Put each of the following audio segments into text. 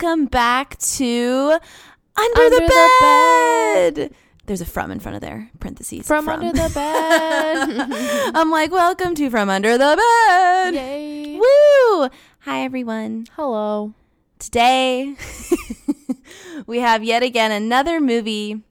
Welcome back to Under, Under the, the bed. There's a from in front of there. Parentheses. From, under the bed. I'm like, welcome to From Under the Bed. Yay. Woo! Hi everyone. Hello. Today we have yet again another movie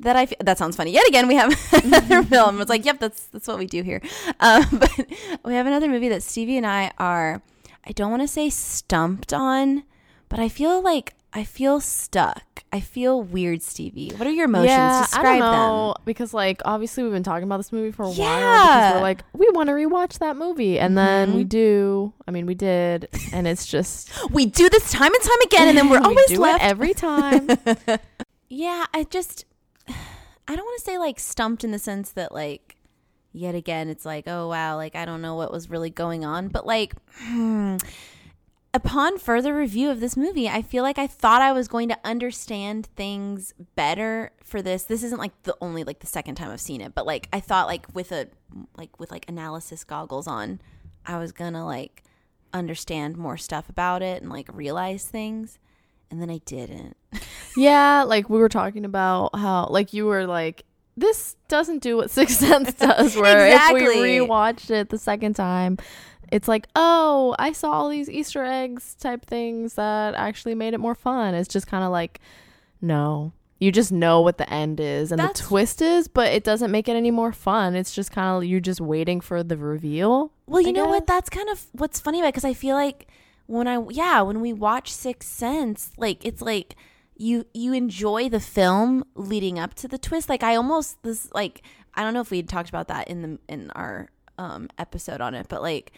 that I f- that sounds funny. Yet again we have another film. It's like, yep, that's that's what we do here. Um, but we have another movie that Stevie and I are. I don't want to say stumped on, but I feel like I feel stuck. I feel weird, Stevie. What are your emotions? yeah, Describe I don't know them. because like obviously we've been talking about this movie for a while Yeah. because we're like we want to rewatch that movie and then we Mhm. do. I mean we did and it's just We do this time and time again, and then we're we always left every time. Yeah, I just I don't want to say like stumped in the sense that like yet again it's like oh wow like I don't know what was really going on, but like hmm, upon further review of this movie, I feel like I thought I was going to understand things better for this. This isn't like the only like the second time I've seen it, but like I thought like with a like with like analysis goggles on, I was going to like understand more stuff about it and like realize things. And then I didn't. yeah, like we were talking about how like you were like this doesn't do what Sixth Sense does where if Exactly. we rewatched it the second time it's like, oh, I saw all these Easter eggs type things that actually made it more fun. It's just kind of like, no, you just know what the end is and That's- the twist is, but it doesn't make it any more fun. It's just kind of you're just waiting for the reveal. Well, you I know what? That's kind of what's funny about because I feel like when I yeah when we watch Sixth Sense, like it's like you you enjoy the film leading up to the twist. Like I almost this like I don't know if we had talked about that in the in our um episode on it, but like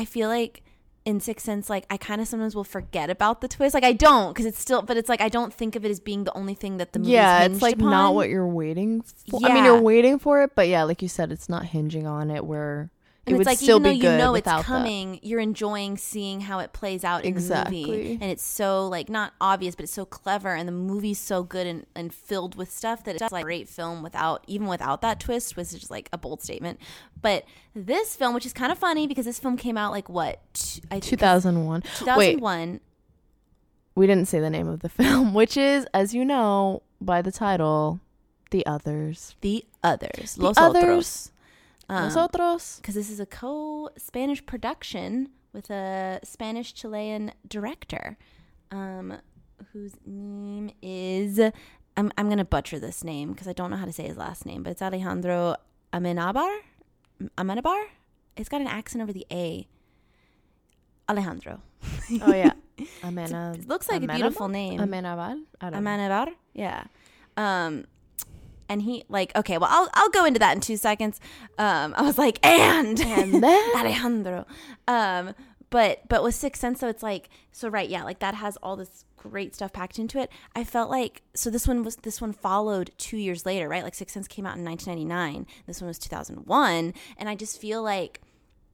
I feel like in Sixth Sense, like I kind of sometimes will forget about the twist. Like I don't because it's still, but it's like I don't think of it as being the only thing that the movie. yeah, it's like not what you're waiting for. I mean, you're waiting for it, but yeah, like you said, it's not hinging on it where it would it's like still even though be you good know it's without that. coming, you're enjoying seeing how it plays out in the Exactly. movie. And it's so like not obvious, but it's so clever and the movie's so good and, and filled with stuff that it's like a great film without even without that twist, which is just like a bold statement. But this film, which is kind of funny because this film came out like what? t- I think 2001. Wait, 2001. we didn't say the name of the film, which is, as you know by the title, The Others. The Others. The Los Others. Otros. Nosotros. because this is a co-Spanish production with a Spanish Chilean director, um, whose name is I'm I'm gonna butcher this name because I don't know how to say his last name, but it's Alejandro Amenabar. Amenabar. It's got an accent over the A. Alejandro. Oh yeah, Amena. It looks like a beautiful name. Amenabar. Amenabar. Yeah. Um, and he like okay, well I'll I'll go into that in two seconds. Um, I was like and And then- Alejandro. Um, but but with Sixth Sense, so it's like so right, yeah, like that has all this great stuff packed into it. I felt like so this one was this one followed two years later, right? Like Sixth Sense came out in 1999. This one was 2001, and I just feel like.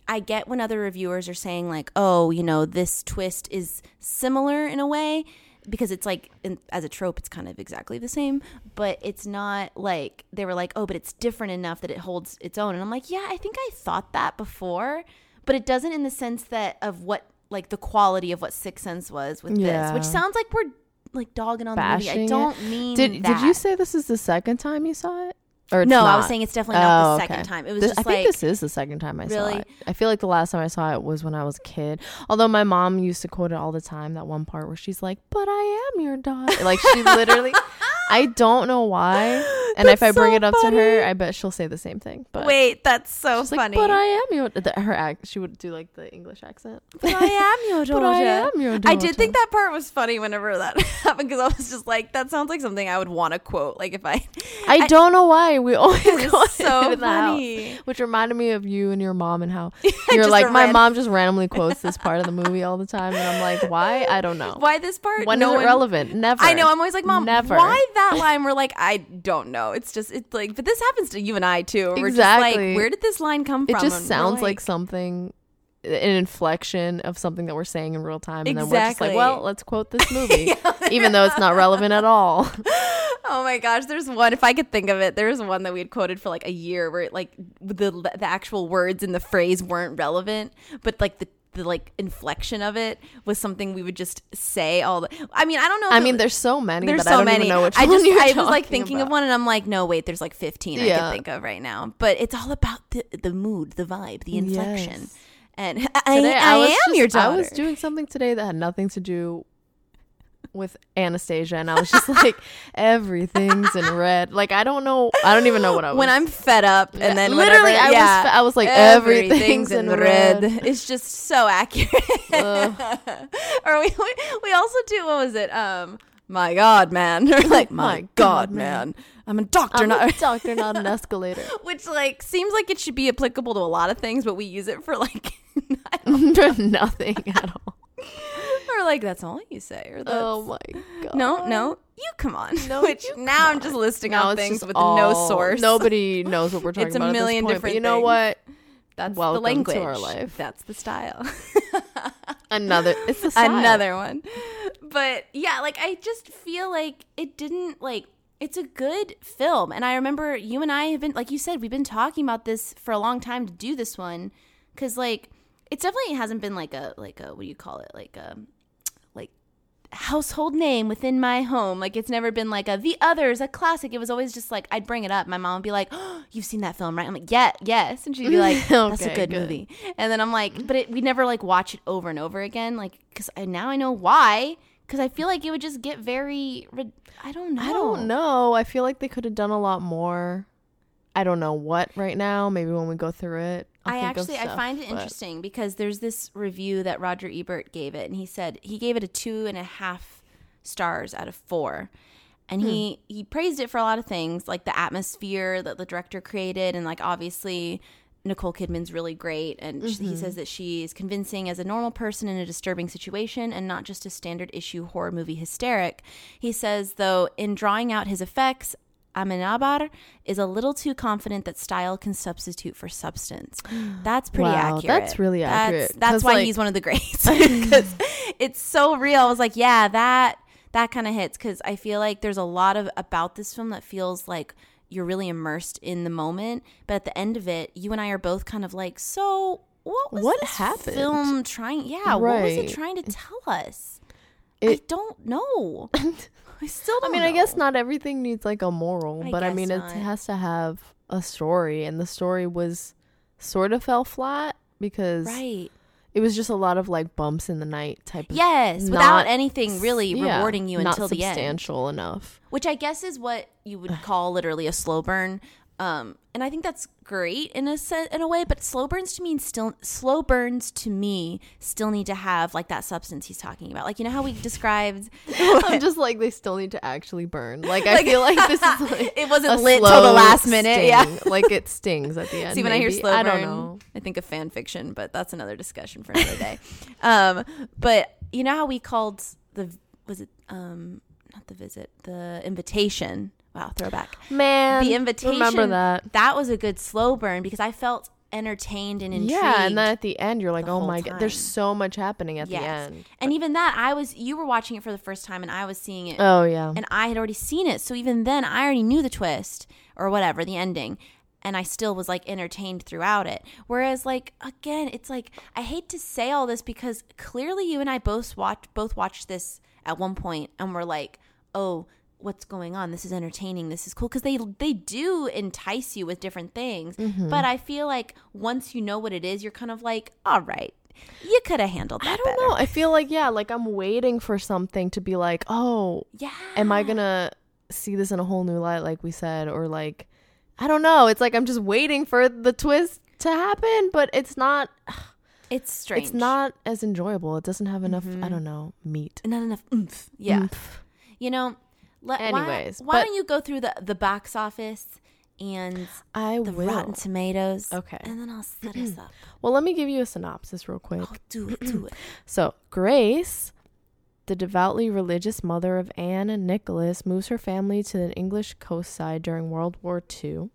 I get when other reviewers are saying like, "Oh, you know, this twist is similar in a way," because it's like in, as a trope, it's kind of exactly the same, but it's not like they were like, "Oh, but it's different enough that it holds its own." And I'm like, "Yeah, I think I thought that before, but it doesn't in the sense that of what like the quality of what Sixth Sense was with Yeah. this, which sounds like we're like dogging on Bashing the movie. I don't mean Did that. Did you say this is the second time you saw it? Or it's no? I was saying it's definitely not Oh, the second okay. time. It was This- just I like think this is the second time I saw Really? it. I feel like the last time I saw it was when I was a kid. Although my mom used to quote it all the time. That one part where she's like, "But I am your daughter." Like she literally. I don't know why. And if I bring so it up to her, I bet she'll say the same thing. But Wait, that's so she's like, funny. "But I am your." The, her act. She would do like the English accent. But I am your daughter. But I am your daughter. I did think that part was funny whenever that happened because I was just like, that sounds like something I would want to quote. Like if I, I, I- don't know why we always go so in the house. funny. Which reminded me of you and your mom and how you're like my ran- mom just randomly quotes this part of the movie all the time, and I'm like, why? I don't know. Why this part? When no is it one- relevant? Never. I know. I'm always like, mom, Never. why that line? We're like, I don't know. It's just, it's like, but this happens to you and I too. We're just Exactly. like, where did this line come It from? It just And sounds like, something, an inflection of something that we're saying in real time, and then we're just like, well, let's quote this movie, even though it's not relevant at all. Oh my gosh, there's one. If I could think of it, there's one that we had quoted for like a year, where it, like the the actual words in the phrase weren't relevant, but like the the like inflection of it was something we would just say all the. I mean, I don't know. I mean, was- there's so many there's so I don't many. even know which I just I was like thinking of one, and I'm like, no, wait, there's like 15 I can think of right now. But it's all about the the mood, the vibe, the inflection. Yes. And I, Today, I, was am just- your daughter. I was doing something today that had nothing to do with Anastasia, and I was just like, everything's in red. Like I don't know. I don't even know what I was. when I'm fed up, Yeah, and then literally, whenever- I yeah, was. I was like, everything's everything's in red. It's just so accurate. Or we, we we also do what was it? Um, my God, man, or like my, My God, God, man. man. I'm a doctor, I'm not a doctor, not an escalator. which like seems like it should be applicable to a lot of things, but we use it for like, Nothing at all. Or like that's all you say, or oh that's, Oh my god. no, no, you come on. No, which now I'm just listing Now out things with no source. Nobody knows what we're talking about. It's a about. at this million point, but different You know what? That's Welcome the to language. our life. That's the style. Another. It's the style. another one but yeah like i just feel like it didn't like it's a good film and i remember you and i have been like you said we've been talking about this for a long time to do this one because like it's definitely hasn't been like a like a what do you call it like a like household name within my home like it's never been like a the others a classic it was always just like i'd bring it up my mom would be like oh, you've seen that film right i'm like yeah yes and she'd be like that's a good, good. movie and then i'm like but it, we never like watch it over and over again like because I now i know why because i feel like it would just get very i don't know I don't know. I feel like they could have done a lot more. I don't know what right now. Maybe when we go through it. I'll I actually I find it but- interesting because there's this review that Roger Ebert gave it, and he said he gave it a two and a half stars out of four, and he Hmm. he praised it for a lot of things like the atmosphere that the director created, and like obviously Nicole Kidman's really great, and Mm-hmm. he says that she is convincing as a normal person in a disturbing situation, and not just a standard issue horror movie hysteric. He says though in drawing out his effects. Amenabar is a little too confident that style can substitute for substance. That's pretty Wow, accurate. that's really That's- accurate, That's, 'cause, why like- he's one of the greats because it's so real. I was like, yeah, that that kind of hits because I feel like there's a lot of about this film that feels like you're really immersed in the moment, but at the end of it, you and I are both kind of like, so what was What this happened? film trying? Yeah, what was it trying to tell us? I don't know. I still I mean, I guess not everything needs like a moral, I but I mean, not. it has to have a story, and the story was sort of fell flat because Right. it was just a lot of like bumps in the night type of Yes, without anything really yeah, rewarding you until the end. substantial enough. which I guess is what you would call literally a slow burn. Um, and I think that's great in a in a way, but slow burns to me still slow burns to me still need to have like that substance he's talking about. Like you know how we described I'm just like they still need to actually burn. Like I Like- feel like this is like it wasn't lit till the last minute. Yeah. like it stings at the end. See, when I hear maybe. slow I don't know. I think of fan fiction, but that's another discussion for another day. um, but you know how we called the was it um not the visit the invitation? Wow, throwback. Man, the invitation. Remember that? That was a good slow burn because I felt entertained and intrigued. Yeah, and then at the end, you're like, oh my god, there's so much happening at Yes. the end. And even that, I was you were watching it for the first time, and I was seeing it, Oh yeah, and I had already seen it. So even then, I already knew the twist or whatever the ending, and I still was like entertained throughout it. Whereas, like again, it's like I hate to say all this because clearly you and I both watched both watched this at one point, and we're like, oh. What's going on? This is entertaining. This is cool because they they do entice you with different things. Mm-hmm. But I feel like once you know what it is, you're kind of like, all right, you could have handled that I don't better. know. I feel like yeah, like I'm waiting for something to be like, oh, Yeah. am I gonna see this in a whole new light, like we said, or like, I don't know. It's like I'm just waiting for the twist to happen, but it's not. It's strange. It's not as enjoyable. It doesn't have enough. Mm-hmm. I don't know meat. not enough oomph. Yeah. Oomph. You know, let, Anyways, why, why but- don't you go through the the box office and I the will. Rotten Tomatoes? Okay. And then I'll set us up. Well, let me give you a synopsis real quick. Oh, do it, do it. So, Grace, the devoutly religious mother of Anne and Nicholas, moves her family to the English coastside during World War II.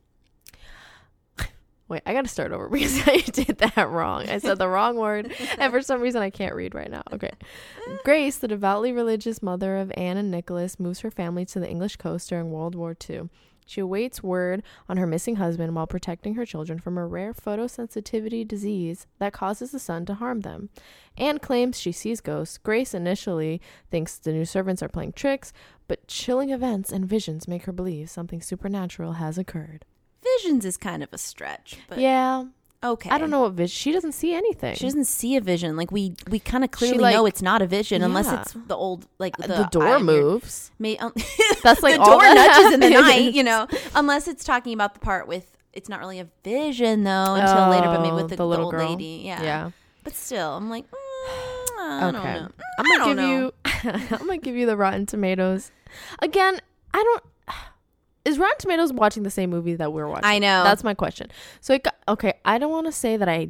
Wait, I got to start over because I did that wrong. I said the wrong word, and for some reason I can't read right now. Okay. Grace, the devoutly religious mother of Anne and Nicholas, moves her family to the English coast during World War II. She awaits word on her missing husband while protecting her children from a rare photosensitivity disease that causes the sun to harm them. Anne claims she sees ghosts. Grace initially thinks the new servants are playing tricks, but chilling events and visions make her believe something supernatural has occurred. Visions is kind of a stretch, but yeah, okay. I don't know what vision. She doesn't see anything. She doesn't see a vision. Like we, we kind of clearly like- know it's not a vision unless it's the old like Uh, the, the, door moves. May, um, That's like the door that nudges in the night, you know. Unless it's talking about the part with it's not really a vision though until later, but maybe Oh, with the, the little old girl. lady, yeah. Yeah. But still, I'm like, mm, I don't know. I'm gonna don't give you. I'm gonna give you the Rotten Tomatoes. Again, I don't. Is Rotten Tomatoes watching the same movie that we're watching? I know. That's my question. So it got, okay, I don't want to say that I.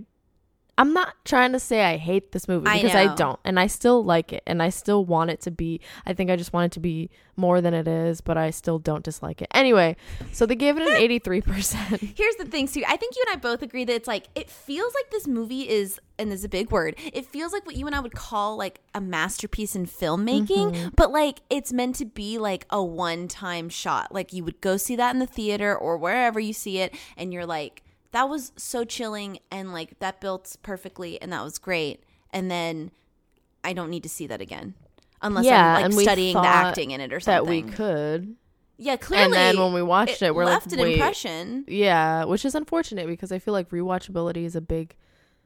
I'm not trying to say I hate this movie because I know. don't, and I still like it, and I still want it to be. I think I just want it to be more than it is, but I still don't dislike it. Anyway, so they gave it an 83 percent. Here's the thing, Sue. I think you and I both agree that it's like it feels like this movie is, and this is a big word. It feels like what you and I would call like a masterpiece in filmmaking, Mm-hmm. but like it's meant to be like a one-time shot. Like you would go see that in the theater or wherever you see it, and you're like, that was so chilling, and like that built perfectly, and that was great. And then I don't need to see that again. Unless Yeah, I'm like studying the acting in it or something. That we could, yeah, clearly. and then when we watched it, we're left like, an wait, impression. Yeah, which is unfortunate because I feel like rewatchability is a big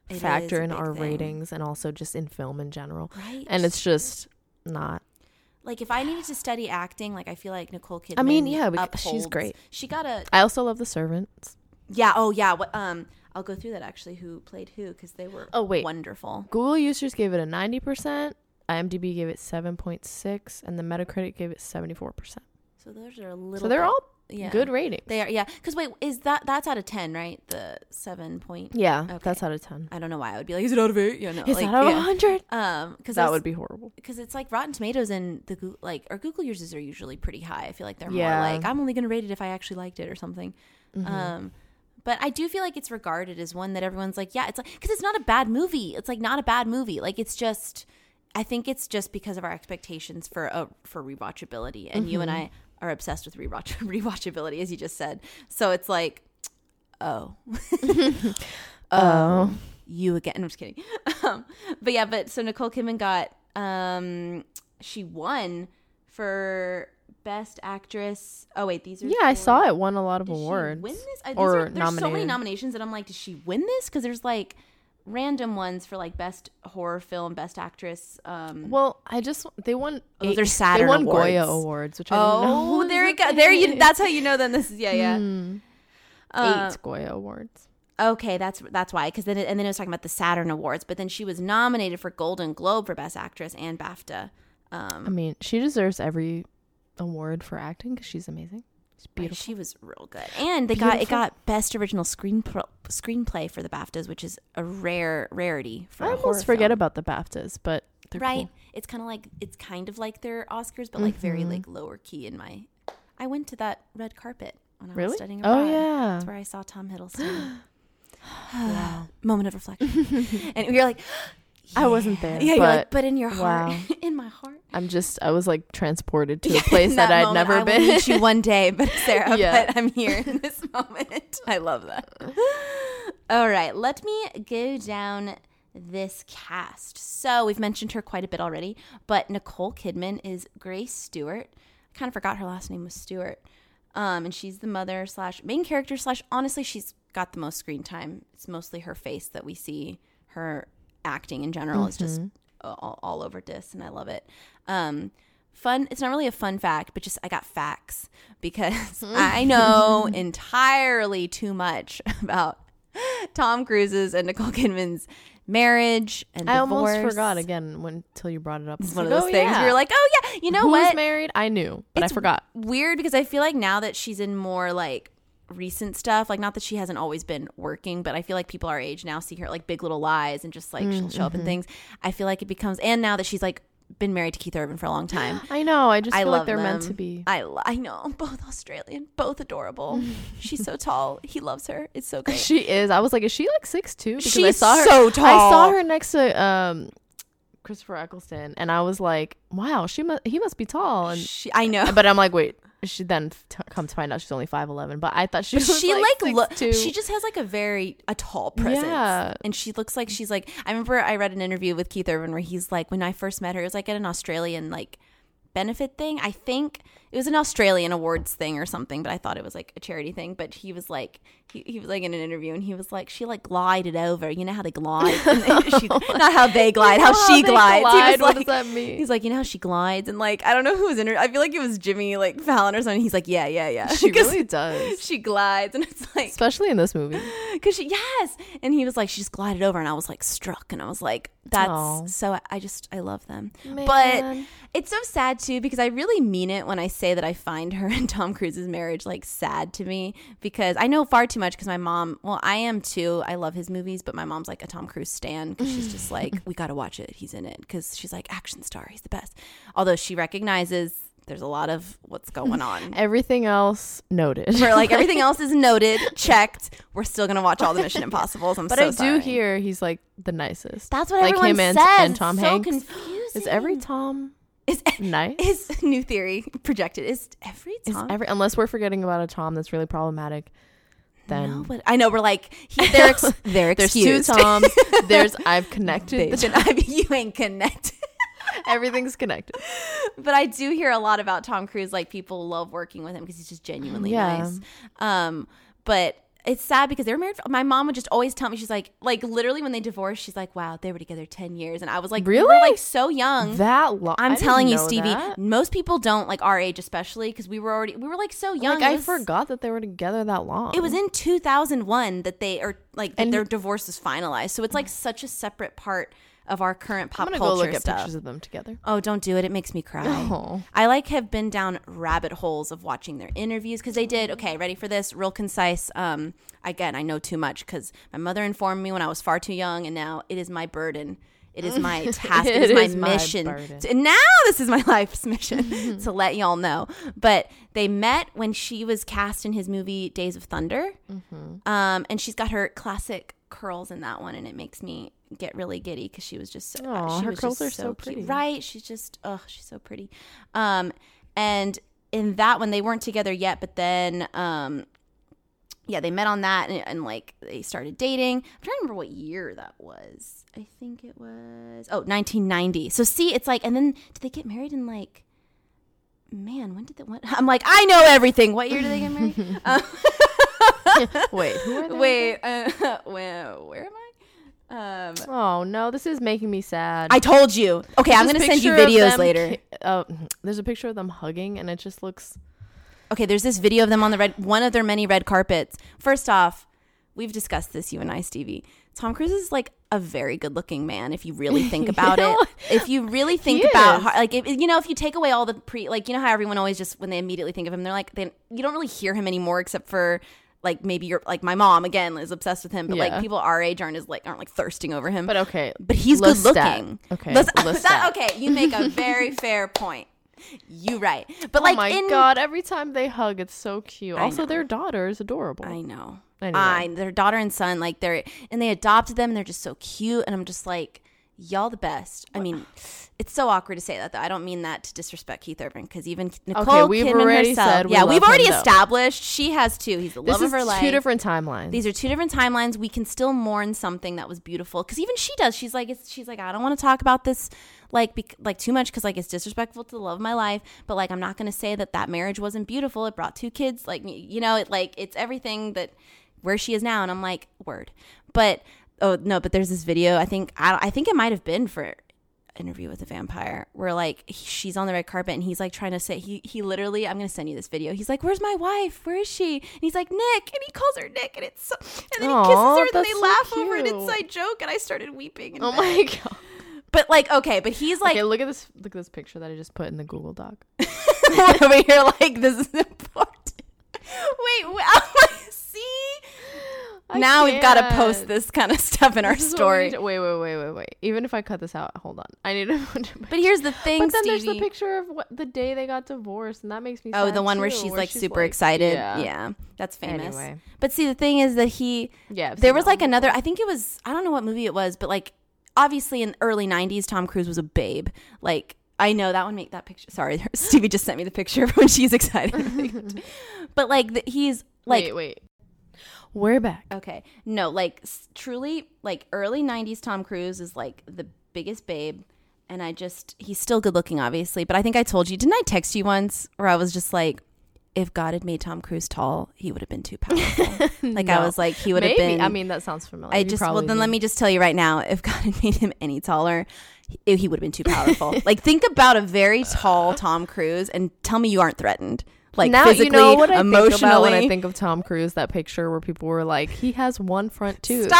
It factor a in big our thing. ratings and also just in film in general. Right. And it's just not. like if I needed to study acting, like I feel like Nicole Kidman. I mean, yeah, because she's great. She got a I also love The Servants. Yeah. Oh yeah. What um. I'll go through that actually. Who played who? Because they were Oh, wait. wonderful. Google users gave it a 90%, IMDb gave it 7.6, and the Metacritic gave it 74%. So those are a little. So they're bit- all yeah. good ratings. They are yeah. Because wait, is that that's out of ten, right? The seven point. yeah, Okay. that's out of 10. I don't know why I would be like, is it out of eight? Yeah, no. Is like, that out of yeah. 100? Um, because That would be horrible. because it's like Rotten Tomatoes and the Goo- like our Google users are usually pretty high. I feel like they're Yeah. more like I'm only going to rate it if I actually liked it or something. Mm-hmm. Um, but I do feel like it's regarded as one that everyone's like, yeah, it's like because it's not a bad movie. It's like not a bad movie. Like it's just, I think it's just because of our expectations for uh, for rewatchability, and you and Mm-hmm. I are obsessed with rewatch rewatchability, as you just said. So it's like, oh, Oh. you again. I'm just kidding. Um, but yeah, but so Nicole Kidman got um she won for best actress. Oh wait, these are Yeah, I saw it won a lot of Did she awards. win this? Uh, Or are, there's so many nominations that I'm like, did she win this? Because there's like random ones for like best horror film, best actress. Um, Well, I just they won. Oh, Those are Saturn They won awards. Goya awards, which I didn't know. oh, there you go. There you. That's how you know. Then this is yeah, yeah. Mm. Uh, eight Goya awards. Okay, that's that's why. Because then it, and then it was talking about the Saturn Awards, but then she was nominated for Golden Globe for Best Actress and BAFTA. Um, I mean, she deserves every award for acting because she's amazing. She's beautiful. She was real good, and they got it got Best Original Screen Screenplay for the BAFTAs, which is a rare rarity for I almost forget film. about the BAFTAs, but they're right. cool. It's kind of like it's kind of like their Oscars, but like very Mhm. like lower key. In my, I went to that red carpet when I was Really? studying abroad. Oh yeah. That's where I saw Tom Hiddleston. Wow. Moment of reflection, and you're like, I wasn't there, Yeah, but like, but in your heart, wow. in my heart. I'm just I was like transported to a place in that, I'd moment, never I will been. meet you one day, but Sarah, Yeah. but I'm here in this moment. I love that. All right, let me go down this cast. So we've mentioned her quite a bit already, but Nicole Kidman is Grace Stewart. I kind of forgot her last name was Stewart. Um, and she's the mother slash main character slash honestly she's got the most screen time. It's mostly her face that we see. Her acting in general is just all, all over dis, and I love it. Um, fun. It's not really a fun fact, but just I got facts because I know entirely too much about Tom Cruise's and Nicole Kidman's marriage and I divorce. almost forgot again when until you brought it up. It's I one of those like, things oh, where yeah. you're like, oh yeah, you know Who's what? married? I knew, but It's I forgot. Weird because I feel like now that she's in more like recent stuff, like not that she hasn't always been working, but I feel like people our age now see her like Big Little Lies and just like she'll show up in Mm-hmm. things. I feel like it becomes, and now that she's like been married to Keith Urban for a long time. I know. I just I feel love like they're meant to be. I I know both Australian, both adorable. She's so tall. He loves her. It's so great. She is. I was like, is she like six two? Because I She's saw her. so tall. I saw her next to um, Christopher Eccleston, and I was like, wow, she must he must be tall, and She, I know. but I'm like, wait. She then t- come to find out she's only five eleven, but I thought she But was she like, like, look. She just has like a very a tall presence, Yeah. and she looks like she's like. I remember I read an interview with Keith Urban where he's like, when I first met her, it was like at an Australian like benefit thing. I think it was an Australian awards thing or something, but I thought it was like a charity thing. But he was like, he, he was like in an interview, and he was like, she like glided over. You know how they glide? She, not how they glide, how, know she glides. He was glide? what like- does that mean? He's like, you know how she glides, and like I don't know who was in her. I feel like it was Jimmy like Fallon or something. He's like, yeah, yeah, yeah. she 'Cause really does, she glides, and it's like especially in this movie. because she yes, and he was like, she just glided over, and I was like struck, and I was like, that's Aw. so. I- I just I love them, but it's so sad too because I really mean it when I say that I find her and Tom Cruise's marriage like sad to me because I know far too much because my mom. Well, I am too. I love his movies, but my mom's like a Tom Cruise stan because she's just like, we got to watch it. He's in it because she's like action star. He's the best. Although she recognizes there's a lot of what's going on. everything else noted. Where like everything else is noted, checked. We're still gonna watch all the Mission Impossibles. I'm but so I do sorry. hear he's like the nicest. That's what like everyone him and, says. and Tom so Hanks. confusing. Is every Tom is nice? is new theory projected? Is every Is Tom? every unless we're forgetting about a Tom that's really problematic, then no, but I know we're like he, they're ex- they're there's two excused. Toms. there's I've connected. The then I mean, you ain't connected. Everything's connected. but I do hear a lot about Tom Cruise. Like people love working with him because he's just genuinely Yeah. nice. Um, but it's sad because they were married. My mom would just always tell me she's like, like literally when they divorced, she's like, "Wow, they were together ten years," and I was like, "We were Really? like so young." That long. I'm telling you, Stevie. Most people don't like our age, especially because we were already we were like so young. Like I was- forgot that they were together that long. It was in 2001 that they are like that And- their divorce was finalized. So it's mm. like such a separate part of our current pop I'm gonna culture go look at stuff. pictures of them together. Oh, don't do it. It makes me cry. Oh. I like have been down rabbit holes of watching their interviews because they did. Okay, ready for this? Real concise. Um, again, I know too much because my mother informed me when I was far too young, and now it is my burden. It is my task. it It is my is my mission. to- and now this is my life's mission to let y'all know. But they met when she was cast in his movie Days of Thunder, Mm-hmm. um, and she's got her classic curls in that one, and it makes me get really giddy because she was just so, Aw, she her was curls just are so cute. pretty. right? She's just oh, she's so pretty. Um, and in that one, they weren't together yet, but then um, yeah, they met on that and, and like they started dating. I'm trying to remember what year that was. I think it was oh 1990. So see, it's like, and then did they get married in like? Man, when did that? What? I'm like, I know everything. What year did they get married? Um, Wait, who are they? wait, uh, where, where am I? Um, Oh no, this is making me sad. I told you. Okay, I'm gonna send you videos later. ki- uh, there's a picture of them hugging, and it just looks. Okay, there's this video of them on the red one of their many red carpets. First off, we've discussed this, you and I, Stevie. Tom Cruise is like a very good looking man if you really think about know? it. If you really think He about is. how, like if, you know if you take away all the pre like you know how everyone always just when they immediately think of him they're like they you don't really hear him anymore except for like maybe you're like my mom again is obsessed with him but like people our age aren't as like aren't like thirsting over him. But okay, but he's good looking. Okay, Lestat. that- okay, you make a very fair point. You right. But oh like my in god! Every time they hug, it's so cute. I also, know. their daughter is adorable. I know. Anyway. I their daughter and son like they're and they adopted them and they're just so cute and I'm just like y'all the best. I mean, it's so awkward to say that though. I don't mean that to disrespect Keith Urban because even Nicole we've Kidman already herself, said we yeah, we've already him, established she has two. He's the this love is of her two life. different timelines. These are two different timelines. We can still mourn something that was beautiful because even she does. She's like, it's, she's like, I don't want to talk about this like bec- like too much because like it's disrespectful to the love of my life. But like, I'm not going to say that that marriage wasn't beautiful. It brought two kids. Like you know, it like it's everything that where she is now. And I'm like, word. But oh no, but there's this video. I think I, I think it might have been for interview with a vampire where like he- she's on the red carpet and he's like trying to say he he literally I'm gonna send you this video he's like where's my wife where is she and he's like Nick and he calls her Nick and it's so, and then he kisses her and then they so laugh over an inside joke and I started weeping oh bed. my god! but like okay but he's like okay, look at this. Look at this picture that I just put in the Google Doc. over here like this is important wait wait see I now we've got to post this kind of stuff in our This is what we story to- Wait, wait, wait, wait, wait. Even if I cut this out, hold on. I need to. but here's the thing But then Stevie. there's the picture of what the day they got divorced, and that makes me. Oh, the one where too, she's like super like- excited. Yeah. that's famous. Anyway. But see, the thing is that he Yeah. I've there was like another. I think it was. I don't know what movie it was, but like obviously in early 90s Tom Cruise was a babe. Like I know that one make that picture. Sorry, Stevie just sent me the picture when she's excited. but like the, he's like wait, wait. We're back. Okay. No, like s- truly, like early 90s Tom Cruise is like the biggest babe. And I just, he's still good looking, obviously. But I think I told you, didn't I text you once where I was just like, if God had made Tom Cruise tall, he would have been too powerful. like I was like, he would have Maybe. been. I mean, that sounds familiar. I You just, well, probably then let me just tell you right now, if God had made him any taller, he, he would have been too powerful. like, think about a very tall Tom Cruise and tell me you aren't threatened. Like, now physically, you know what I emotionally. think about when I think of Tom Cruise. That picture where people were like, he has one front tooth. it's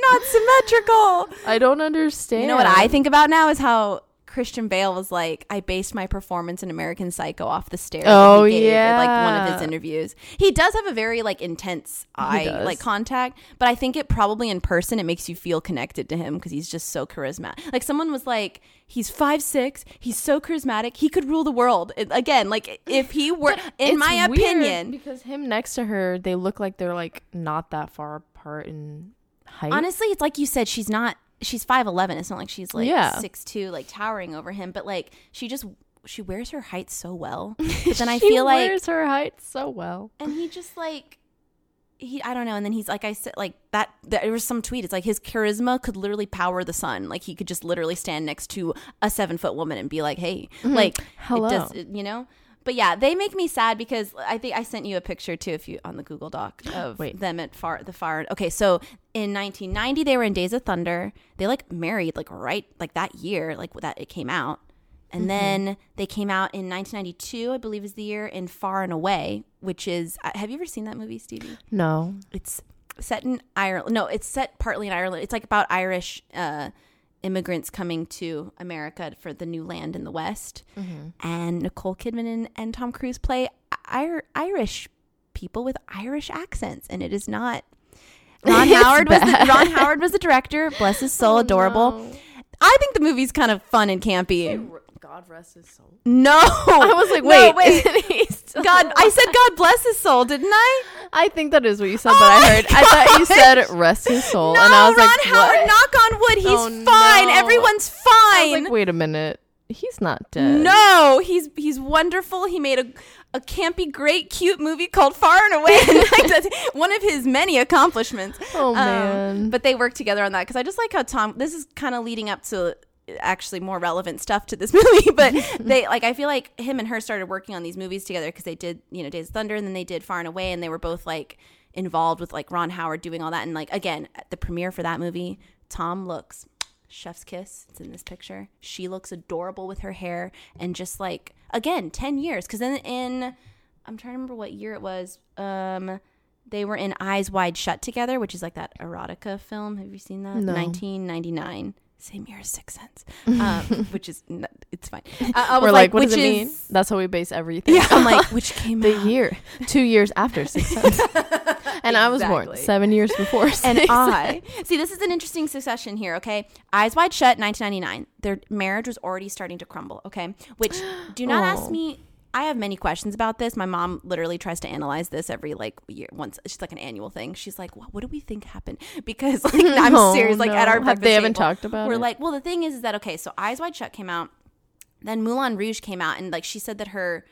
not symmetrical. I don't understand. You know what I think about now is how Christian Bale was like, I based my performance in American Psycho off the stare Oh, that he gave at like one of his interviews. He does have a very like intense eye like contact, but I think it probably in person it makes you feel connected to him because he's just so charismatic. Like someone was like, he's five six, he's so charismatic, he could rule the world. It- again, like if he were, in my opinion, because him next to her, they look like they're like not that far apart in height. honestly, it's like you said, she's not. She's five eleven. It's not like she's like Yeah. six two, like towering over him. But like she just she wears her height so well. But then I feel like, she wears her height so well. and he just like he I don't know. And then he's like I said like that. There was some tweet. It's like his charisma could literally power the sun. Like he could just literally stand next to a seven foot woman and be like, hey, like Mm-hmm. Hello. It does, it- you know. But yeah, they make me sad because I think I sent you a picture too, if you on the Google Doc of Wait. them at far the far. Okay, so in 1990 they were in Days of Thunder. They like married like right like that year, like that it came out, and Mm-hmm. then they came out in 1992, I believe is the year in Far and Away, which is. uh, Have you ever seen that movie, Stevie? No. It's set in Ireland. No, it's set partly in Ireland. It's like about Irish uh, immigrants coming to America for the new land in the West. And Nicole Kidman and, and Tom Cruise play Ir- Irish people with Irish accents, and it is not. Ron Howard was the. Ron Howard was the director. Bless his soul, Oh, adorable. no. I think the movie's kind of fun and campy. God rest his soul. No, I was like, No, wait, isn't he still God, I said God bless his soul, didn't I? I think that is what you said, but Oh I my heard. I thought you said rest his soul, No, and I was Ron like, Howard, what? knock on wood, he's Oh, fine. no. Everyone's I fine. was like, wait a minute, he's not dead. no, he's he's wonderful. He made a a campy, great, cute movie called Far and Away. and like, that's one of his many accomplishments. Oh Um, man. but they work together on that because I just like how Tom. This is kind of leading up to actually more relevant stuff to this movie, but they like I feel like him and her started working on these movies together because they did you know Days of Thunder and then they did Far and Away and they were both like involved with like Ron Howard doing all that and like again at the premiere for that movie, Tom looks chef's kiss. It's in this picture. She looks adorable with her hair and just like again ten years because then in I'm trying to remember what year it was. Um, they were in Eyes Wide Shut together, which is like that erotica film. Have you seen that? No. 1999. Same year as Sixth Sense, um, which is n- it's fine. Was We're like, what does it mean? That's how we base everything. Yeah, I'm like, which came the out? year, two years after Six Sense, and I was born seven years before. and I see this is an interesting succession here. Okay, Eyes Wide Shut, 1999. Their marriage was already starting to crumble. Okay, which do not ask Oh. me. I have many questions about this. My mom literally tries to analyze this every like year once. She's like an annual thing. She's like, what, what do we think happened? Because like I'm Oh, serious. Like at our breakfast they haven't table, talked about We're it? like, well, the thing is, is that okay? So Eyes Wide Shut came out. Then Moulin Rouge came out, and like she said that her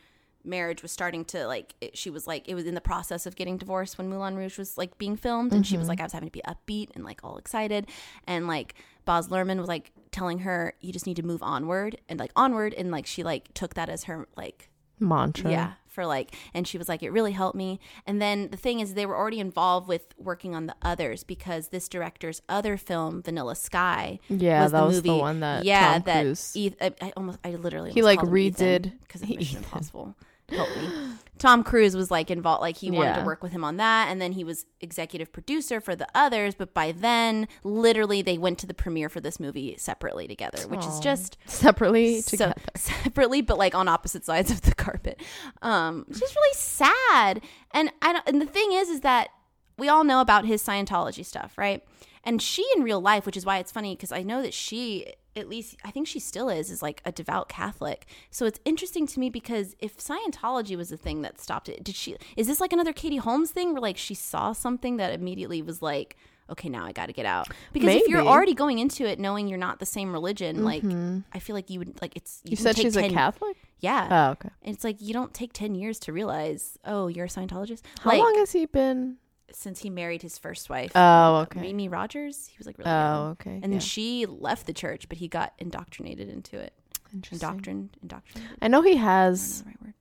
marriage was starting to like it, she was like it was in the process of getting divorced when Moulin Rouge was like being filmed and she was mm-hmm. like I was having to be upbeat and like all excited and like Baz Luhrmann was like telling her you just need to move onward and like onward and like she like took that as her like mantra. yeah for like and she was like it really helped me and then the thing is they were already involved with working on the others because this director's other film Vanilla Sky Yeah, was that the was movie the one that yeah Tom that Cruise- Eth- I, I almost I literally He, like, called him Ethan redid- because Mission Ethan. Impossible help me. Tom Cruise was like involved like he wanted to work with him on that and then he was executive producer for the others but by then literally they went to the premiere for this movie separately together which is just separately so together. separately but like on opposite sides of the carpet. Um it's just really sad. And i don't and the thing is is that we all know about his scientology stuff right? And she in real life which is why it's funny because i know that she at least i think she still is is like a devout catholic so it's interesting to me because if scientology was the thing that stopped it did she is this like another katie holmes thing where like she saw something that immediately was like okay, now I got to get out. Because if you're already going into it knowing you're not the same religion, like Mhm. I feel like you would like it's you can said she's a Catholic. Yeah. Oh, okay. And it's like you don't take 10 years to realize, oh, you're a Scientologist. How like long has he been? Since he married his first wife. Oh, okay. Mimi Rogers. He was like really Oh, young. okay. And then yeah. she left the church, but he got indoctrinated into it. Interesting. Indoctrined, indoctrinated. I know he know has the right word.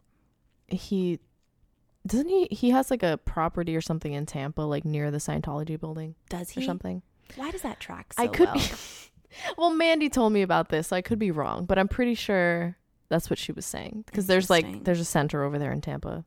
he doesn't he he has like a property or something in Tampa like near the Scientology building Does he or something. Why does that track so I could well? be Well, Mandy told me about this. So I could be wrong, but I'm pretty sure that's what she was saying because there's like there's a center over there in Tampa.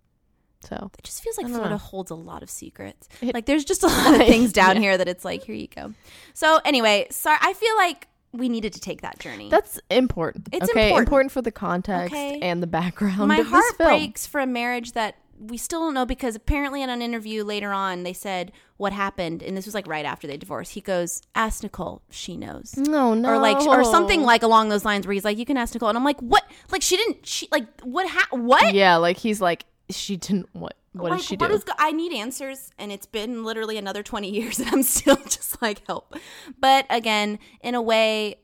So, It just feels like Florida know. holds a lot of secrets. It- like there's just a lot of things down Yeah. here that it's like, here you go. So anyway, sorry. I feel like we needed to take that journey. that's important. It's okay, important. for the context Okay. and the background My of heart breaks for a marriage that we still don't know because apparently in an interview later on they said what happened and this was like right after they divorced. He goes, "Ask Nicole, she knows." No, no. Or like or something like along those lines where he's like, "You can ask Nicole." And I'm like, "What? Like she didn't she like what ha- what?" Yeah, like he's like she didn't what what like, did she do? is I need answers, and it's been literally another 20 years, and I'm still just like, help. But again, in a way,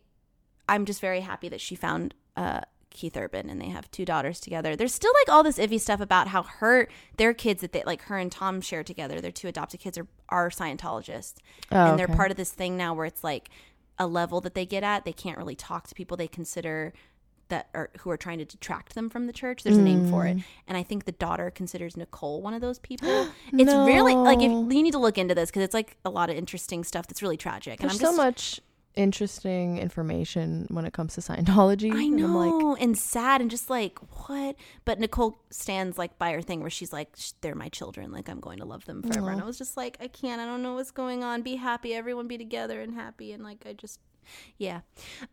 I'm just very happy that she found uh, Keith Urban, and they have two daughters together. There's still like all this iffy stuff about how her, their kids that they like her and Tom share together, their two adopted kids are are Scientologists, Oh, and they're okay. part of this thing now where it's like a level that they get at. They can't really talk to people they consider that are who are trying to detract them from the church. There's a name for Mm. it, and I think the daughter considers Nicole one of those people. It's really like if you need to look into this because it's like a lot of interesting stuff that's really tragic. And There's I'm just so much interesting information when it comes to Scientology. I and like, know, and sad, and just like what? But Nicole stands like by her thing where she's like, "They're my children. Like I'm going to love them forever." And I was just like, "I can't. I don't know what's going on. Be happy. Everyone be together and happy." And like I just, yeah.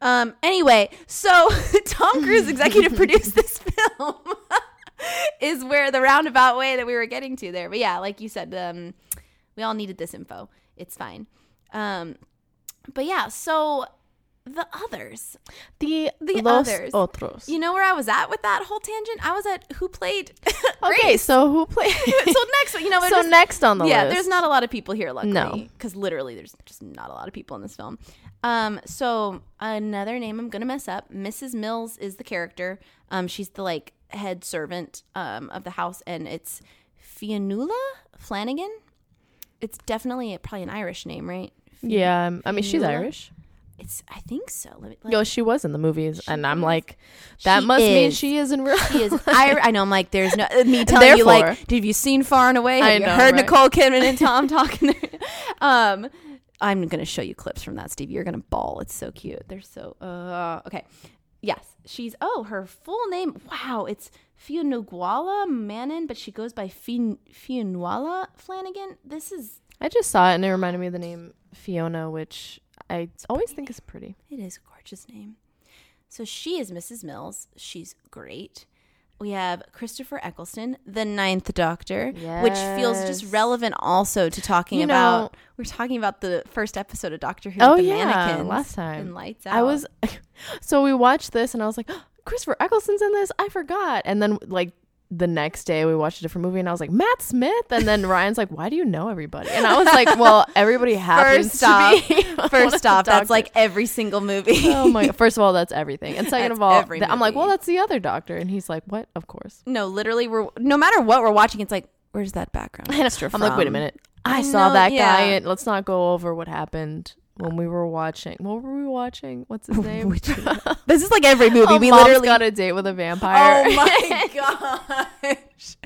Um. Anyway, so Tom Cruise executive produced this film. is where the roundabout way that we were getting to there. But yeah, like you said, um, we all needed this info. It's fine. Um, but yeah, so the others. the The los others. otros. You know where I was at with that whole tangent? I was at who played okay, so who played? so next you know, so there's- next on the yeah, list. there's not a lot of people here, luckily. No. because literally, there's just not a lot of people in this film. Um, so another name I'm gonna mess up. Mrs. Mills is the character. Um, she's the like head servant um of the house, and it's Fionnuala Flanagan. It's definitely probably an Irish name, right? Yeah, um, I mean she's? Irish. It's I think so. Let me, like, Yo, she was in the movies, and I'm is. like, that She must mean she is in real. She is Irish. I know. I'm like, there's no me telling you like, have you seen Far and Away? Have I you know, heard right? Nicole Kidman and Tom talking? um, I'm gonna show you clips from that, Steve. You're gonna ball. It's so cute. They're so uh okay. Yes, she's oh her full name. Wow, it's Fionnuala Manon, but she goes by Fin- Fionnuala Flanagan. This is I just saw it, and it reminded me of the name Fiona, which I always think is pretty. It is a gorgeous name. So she is Mrs. Mills. She's great. We have Christopher Eccleston, the Ninth Doctor, which feels just relevant also to talking You know- about. We're talking about the first episode of Doctor Who. Oh, yeah, mannequins last time. in Lights Out. I was so we watched this and I was like, oh, Christopher Eccleston's in this. I forgot. And then like the next day we watched a different movie and I was like, Matt Smith. And then Ryan's like, Why do you know everybody? And I was like, Well, everybody happens First to off- be. First off, that's like every single movie. Oh my! First of all, that's everything, and second That's of all, th- I'm like, well, that's the other doctor, and he's like, what? Of course. no, literally, we're no matter what we're watching, it's like, where's that background I'm like, wait a minute. I, I saw know, that guy, and let's not go over what happened when we were watching. What were we watching? What's his name? This is like every movie. Oh, we literally. got a date with a vampire. oh my gosh.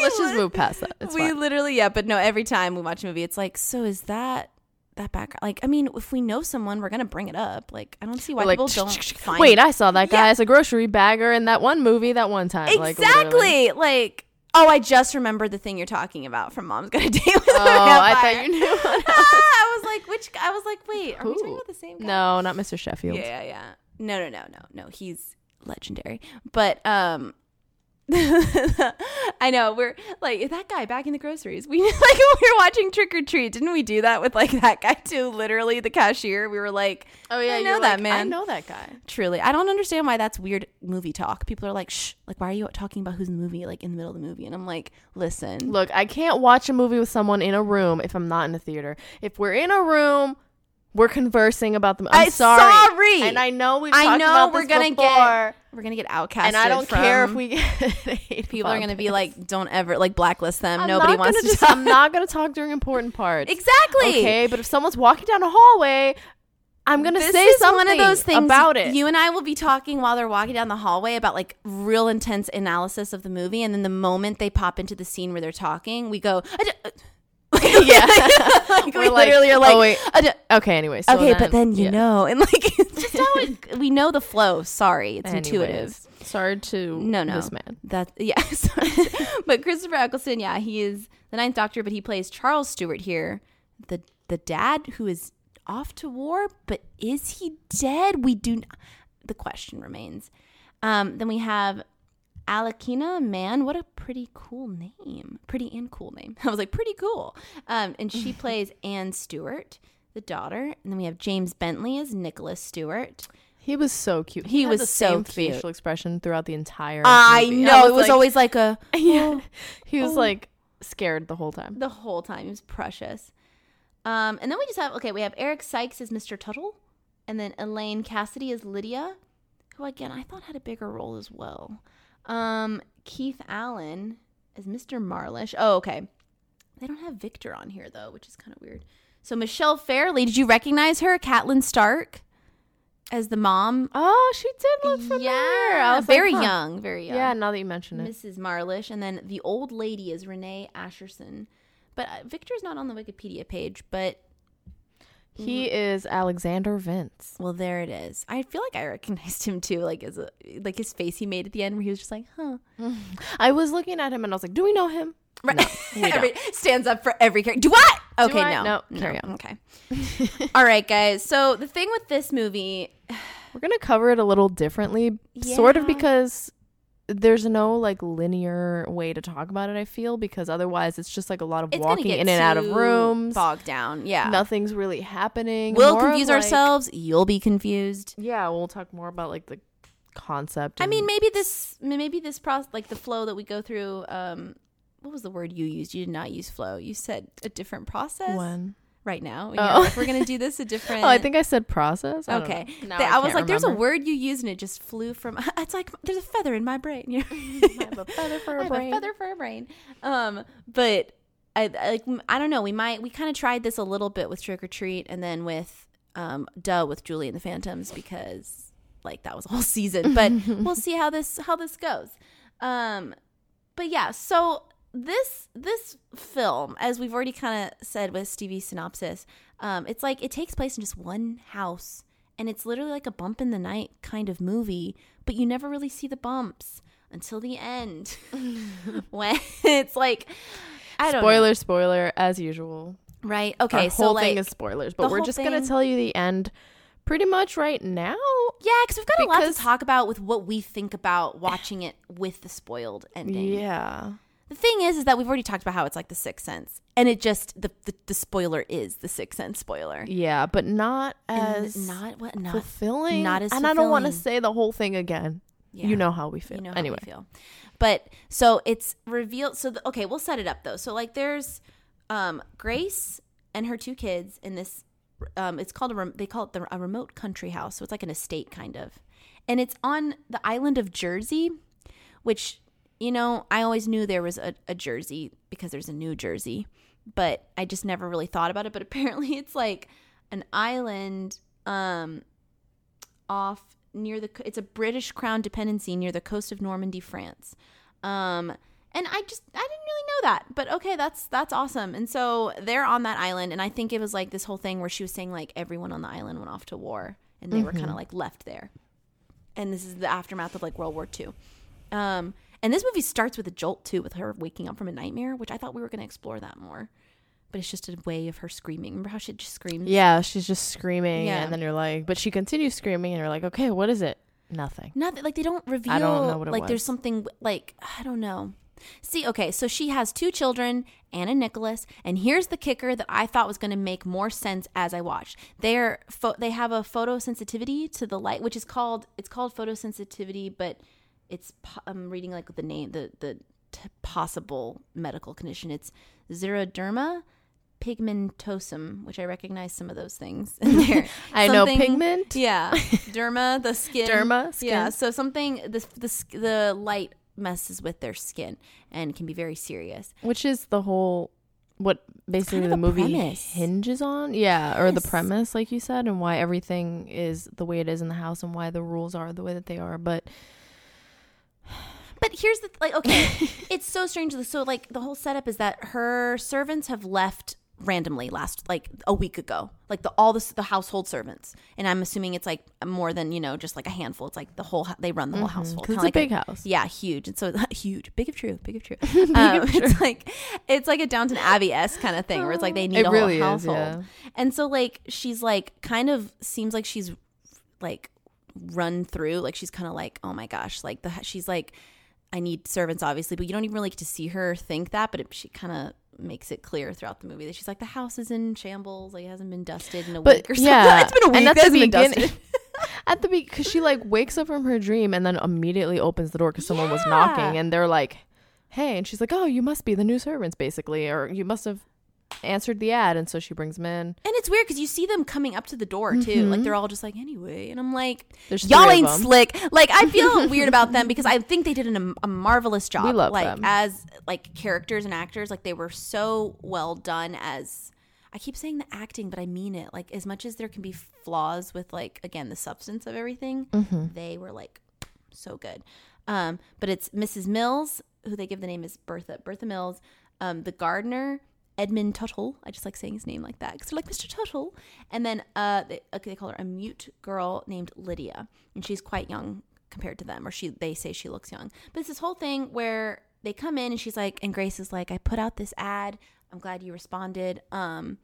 Let's just move past that. It's we fine. literally yeah but no every time we watch a movie it's like so is that that background like i mean if we know someone we're gonna bring it up like i don't see why like, people don't find wait, I saw that guy Yeah. as a grocery bagger in that one movie that one time. Exactly literally. like oh i just remembered the thing you're talking about from mom's gonna date with Oh, a I vampire. thought you knew. What ah, i was like which i was like wait are we talking about the same guy no, not Mr. Sheffield. yeah yeah yeah no no no no no he's legendary but um I know we're like that guy back in the groceries. We like we were watching Trick or Treat, didn't we do that with like that guy too? Literally the cashier. We were like, Oh yeah, I know that that man. I know that guy. truly, I don't understand why that's weird movie talk. People are like, shh, like why are you talking about who's in the movie like in the middle of the movie? And I'm like, listen, Look, I can't watch a movie with someone in a room if I'm not in a theater. If we're in a room, we're conversing about them. I'm I'm sorry. sorry. And I know we've I know we're gonna before, get we're gonna get outcasted. and I don't care if we get people are gonna be like, don't ever like blacklist them. I'm Nobody wants gonna just, talk. I'm not gonna talk during important parts. exactly. Okay, but if someone's walking down a hallway, I'm gonna this say something one of those things about it. You and I will be talking while they're walking down the hallway about like real intense analysis of the movie, and then the moment they pop into the scene where they're talking, we go, "I d- yeah, like, we We're like, literally are like, oh wait. Okay, anyway. So okay, but then you yeah. know, and like it's just how it, we know the flow. Sorry, it's Anyways, intuitive. Sorry to No, no. this man. That yeah, but Christopher Eccleston, yeah, he is the Ninth Doctor, but he plays Charles Stewart here, the the dad who is off to war, but is he dead? We do. N- the question remains. Um, then we have Alakina Mann. What a pretty cool name. Pretty and cool name. I was like, pretty cool. Um, and she plays Anne Stewart, the daughter. And then we have James Bentley as Nicholas Stewart. He was so cute. He had was the so same cute. facial expression throughout the entire. I movie. know. it was like- always like a yeah. He was oh. like scared the whole time. the whole time. It was precious. Um, and then we just have okay, we have Eric Sykes as Mr. Tuttle, and then Elaine Cassidy as Lydia, who again I thought had a bigger role as well. Um, Keith Allen as Mr. Marlish. Oh, okay. They don't have Victor on here though, which is kind of weird. So Michelle Fairley, did you recognize her, Catelyn Stark, as the mom? Oh, she did look familiar. I was like, very huh. young, very young. Yeah, now that you mention it. Mrs. Marlish, and then the old lady is Renee Asherson. But uh, Victor's not on the Wikipedia page, but He mm-hmm. is Alexander Vince. well, there it is. I feel like I recognized him too, like as a like his face he made at the end, where he was just like, "Huh." I was looking at him and I was like, "Do we know him?" Right. don't. Every- stands up for every character. Do what? Do Okay, I? no, No, carry on. Okay. All right, guys. So the thing with this movie, We're gonna cover it a little differently, sort of because there's no like linear way to talk about it. I feel because otherwise it's just like a lot of it's walking in and out of rooms. bogged down. Yeah, Nothing's really happening. we'll More confuse like- ourselves. You'll be confused. Yeah, we'll talk more about like the concept. I mean, maybe this, maybe this process, like the flow that we go through. Um, what was the word you used? You did not use flow. You said a different process. when. Right now, And Oh. you're like, we're gonna do this a different. Oh, I think I said process. I Okay, know. Now Th- I, was can't like, "There's a word you use, and it just flew from." It's like there's a feather in my brain. You know? I have a feather for I a have brain. a feather for a brain. Um, but I, I like I don't know. We might we kind of tried this a little bit with Trick or Treat, and then with um, Duh with Julie and the Phantoms because like that was a whole season. But we'll see how this how this goes. Um, but yeah, so this this film, as we've already kind of said with Stevie's synopsis, um, it's like it takes place in just one house, and it's literally like a bump in the night kind of movie, but you never really see the bumps until the end, when it's like I don't know. Spoiler, spoiler, as usual. right? Okay, Our so whole like thing is spoilers, but we're just thing- gonna tell you the end pretty much right now. yeah, because we've got a lot to talk about with what we think about watching it with the spoiled ending. Yeah. The thing is, is that we've already talked about how it's like the Sixth Sense, and it just the the, the spoiler is the Sixth Sense spoiler, Yeah, but not And as not what not fulfilling. not as and I don't want to say the whole thing again. yeah, You know how we feel. you know how anyway, we feel. But so it's revealed. So the, okay, we'll set it up though. So like, there's um Grace and her two kids in this. Um, it's called a rem- they call it the, a remote country house. So it's like an estate kind of, and it's on the island of Jersey, which you know I always knew there was a, a Jersey because there's a New Jersey, but I just never really thought about it. But apparently, it's like an island um off near the it's a British crown dependency near the coast of Normandy, France. Um and I just I didn't really know that. But okay, that's that's awesome. And so they're on that island and I think it was like this whole thing where she was saying like everyone on the island went off to war and they were kind of like left there. And this is the aftermath of like World War II. Um and this movie starts with a jolt too with her waking up from a nightmare, which I thought we were going to explore that more. But it's just a way of her screaming. Remember how she just screams? yeah, she's just screaming, Yeah. and then you're like, but she continues screaming, and you're like, okay, what is it? Nothing. Nothing. Like they don't reveal. I don't know what it like there's something like I don't know. See, okay, so she has two children, Anna and Nicholas, and here's the kicker that I thought was going to make more sense as I watched. They're pho- they have a photosensitivity to the light, which is called it's called photosensitivity, but it's po- I'm reading like the name the the t- possible medical condition. It's xeroderma pigmentosum, which I recognize some of those things in there. I know pigment. Yeah, derma, the skin. Derma, skin. Yeah, so something the the the light messes with their skin and can be very serious. Which is the whole what basically kind of the movie premise. hinges on. Yeah, or the premise, like you said, and why everything is the way it is in the house and why the rules are the way that they are. But But here's the like okay, it's so strange. So like the whole setup is that her servants have left randomly last like a week ago. Like the all the the household servants, and I'm assuming it's like more than you know just like a handful. It's like the whole they run the whole household. because Kinda it's a like big house. Yeah, huge. And so huge, big of true, big of true. um, it's like it's like a Downton Abbey esque kind of thing where it's like they need It a really whole is, household. yeah. And so like she's like kind of seems like she's like run through like she's kind of like oh my gosh like the she's like I need servants obviously but you don't even really get to see her think that but it, she kind of makes it clear throughout the movie that she's like the house is in shambles like it hasn't been dusted in a But week or something. Yeah, it's been a week and at it the hasn't been beginning, dusted. At the beginning, because she like wakes up from her dream and then immediately opens the door because someone was knocking, and they're like, "Hey," and she's like, "Oh, you must be the new servants, basically, or you must have answered the ad," and so she brings them in. and it's weird because you see them coming up to the door too like they're all just like anyway and I'm like There's y'all ain't slick. Like I feel weird about them because I think they did an, a marvelous job. We love like them. as like characters and actors. Like they were so well done. As I keep saying the acting, but I mean it. Like as much as there can be flaws with like again the substance of everything, Mm-hmm. they were like so good. Um, but it's Mrs. Mills who they give the name is Bertha Bertha Mills. Um, the gardener. Edmund Tuttle. I just like saying his name like that because they're like Mr. Tuttle. And then uh, they, okay, they call her a mute girl named Lydia, and she's quite young compared to them, or she they say she looks young. But it's this whole thing where they come in and she's like, and Grace is like, I put out this ad. I'm glad you responded. Um,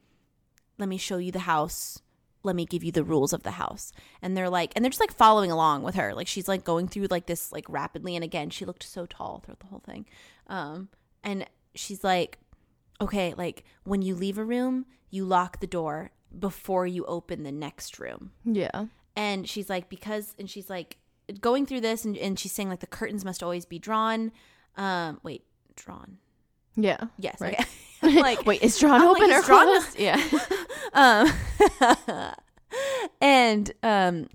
let me show you the house. Let me give you the rules of the house. And they're like, and they're just like following along with her. Like she's like going through like this like rapidly. And again, she looked so tall throughout the whole thing. Um, and she's like, okay, like when you leave a room, you lock the door before you open the next room. Yeah, And she's like, because, and she's like going through this and, and she's saying like the curtains must always be drawn. Um, wait, drawn. yeah. Yes. Right. Okay. Like, Wait, is Drawn I'm open is or Drawn- closed? Yeah. um, and um,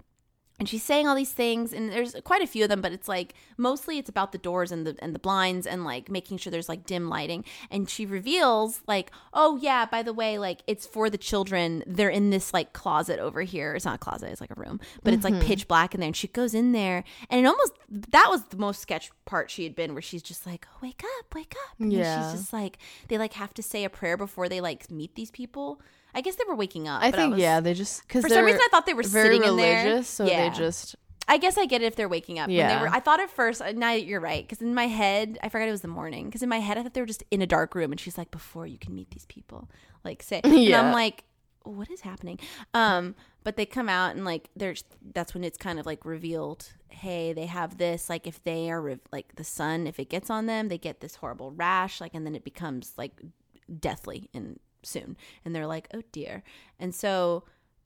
and she's saying all these things, and there's quite a few of them, but it's like mostly it's about the doors and the and the blinds and like making sure there's like dim lighting. And she reveals like, oh yeah, by the way, like it's for the children. They're in this like closet over here. It's not a closet, it's like a room, but it's like mm-hmm. pitch black in there. And she goes in there, and it almost that was the most sketch part she had been, where she's just like, oh, wake up, wake up. And Yeah. she's just like they like have to say a prayer before they like meet these people. I guess they were waking up. I think was- yeah, they just because For some reason, I thought they were very sitting in there. religious, so Yeah. they just I guess I get it if they're waking up. When Yeah. they were, I thought at first. uh, Now you're right, because in my head, I forgot it was the morning. Because in my head, I thought they were just in a dark room, and she's like, "Before you can meet these people, like say." And Yeah. I'm like, "What is happening?" Um, but they come out and like there's that's when it's kind of like revealed. Hey, they have this. Like if they are re- like the sun, if it gets on them, they get this horrible rash. Like and then it becomes like deathly in soon, and they're like, "Oh dear." And so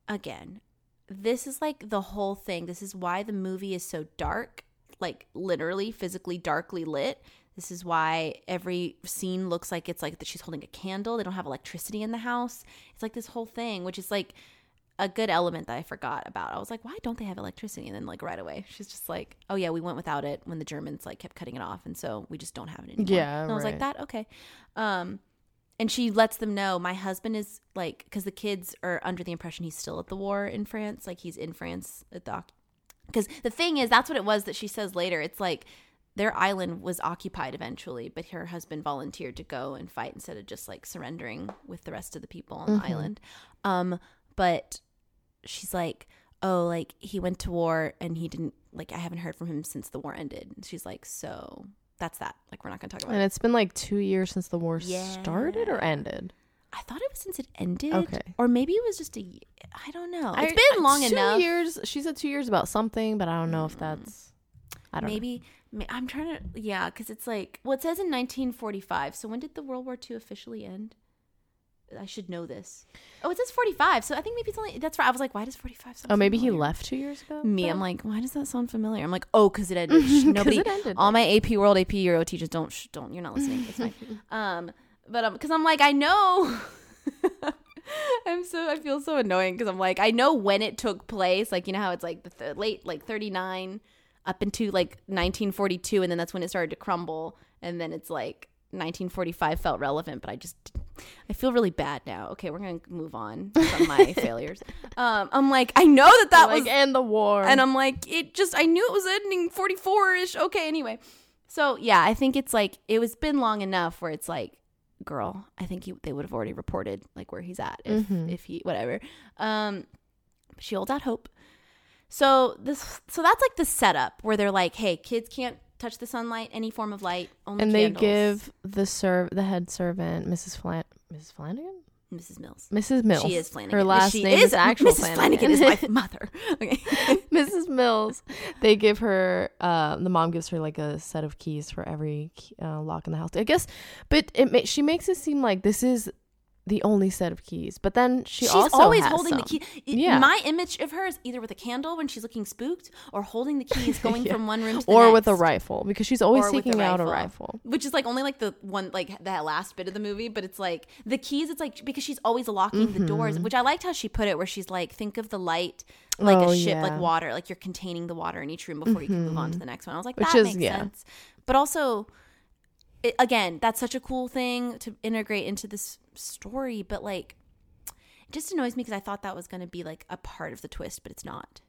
again, this is like the whole thing. This is why the movie is so dark, like literally physically darkly lit. This is why every scene looks like it's like that she's holding a candle. They don't have electricity in the house. It's like this whole thing, which is like a good element that I forgot about. I was like, why don't they have electricity? And then like right away, she's just like, oh yeah, we went without it when the Germans like kept cutting it off, and so we just don't have it anymore. Yeah, and I was like, that okay. Um, and she lets them know my husband is like because the kids are under the impression he's still at the war in France, like he's in France at the because the thing is that's what it was that she says later. It's like their island was occupied eventually, but her husband volunteered to go and fight instead of just like surrendering with the rest of the people on the island. Um, but she's like, oh, like he went to war and he didn't like I haven't heard from him since the war ended. And she's like, so that's that. Like we're not gonna talk about and it. it's been like two years since the war Yeah. started or ended. I thought it was since it ended. Okay. Or maybe it was just a. I don't know. It's I- been long two enough. years. She said two years about something, but I don't know if mm. that's. I don't know. maybe. ma- I'm trying to. Yeah, because it's like. Well, it says in 1945. So when did the World War II officially end? I should know this. Oh, it says 45. So I think maybe it's only. That's right. I was like, why does 45 sound Oh, maybe he left two years ago. Me? I'm like, why does that sound familiar? I'm like, oh, because it ended. Nobody, it ended. all my AP World, AP Euro teachers don't, shh, don't. You're not listening. It's fine. um, but um, because I'm like, I know. I'm so I feel so annoying because I'm like, I know when it took place. Like you know how it's like the th- late like 39 up into like 1942, and then that's when it started to crumble, and then it's like 1945 felt relevant, but I just I feel really bad now. Okay, we're gonna move on from my failures. Um, I'm like, I know that that like was end the war. and I'm like, it just, I knew it was ending 44 ish. Okay, anyway. So, yeah, I think it's like, it was been long enough where it's like, girl, I think he, they would have already reported like where he's at if, Mhm. if he, whatever. Um, she holds out hope. So, this, so that's like the setup where they're like, hey, kids can't touch the sunlight, any form of light, only and they give the serv the head servant, Mrs. Flan, Mrs. Flanagan, Mrs. Mills. Mrs. Mills. She is Flanagan. Her last she name is, is, actual Mrs. Flanagan. is my mother. Okay. Mrs. Mills. They give her. Uh, the mom gives her like a set of keys for every key- uh, lock in the house. I guess, but it ma- she makes it seem like this is the only set of keys. But then she she's also always holding the some. key. It- Yeah. My image of her is either with a candle when she's looking spooked, or holding the keys going Yeah. from one room to the or next, with a rifle because she's always Or with a out a rifle. Which is like only like the one like that last bit of the movie, but it's like the keys. It's like because she's always locking the doors, which I liked how she put it, where she's like, think of the light like Mm-hmm. Oh, a ship, yeah. like water, like you're containing the water in each room before you can move on to the next one. I was like, Which that is- makes yeah. sense, but also. It, again, that's such a cool thing to integrate into this story, but like, it just annoys me because I thought that was going to be like a part of the twist, but it's not.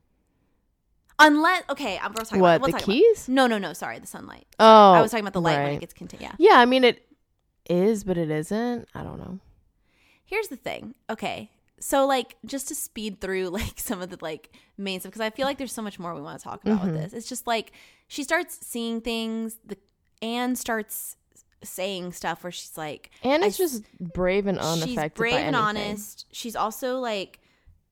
Unless, okay, I'm we're talking What about we'll the talk about- keys? no, no, no. Sorry, the sunlight. Oh, I was talking about the light when it gets contained. Yeah. Yeah, I mean it is, but it isn't. I don't know. Here's the thing. Okay. So like just to speed through like some of the like main stuff because I feel like there's so much more we want to talk about Mm-hmm. with this. It's just like she starts seeing things. The Anne starts saying stuff where she's like, And I it's just brave and unaffected she's brave and honest. She's also like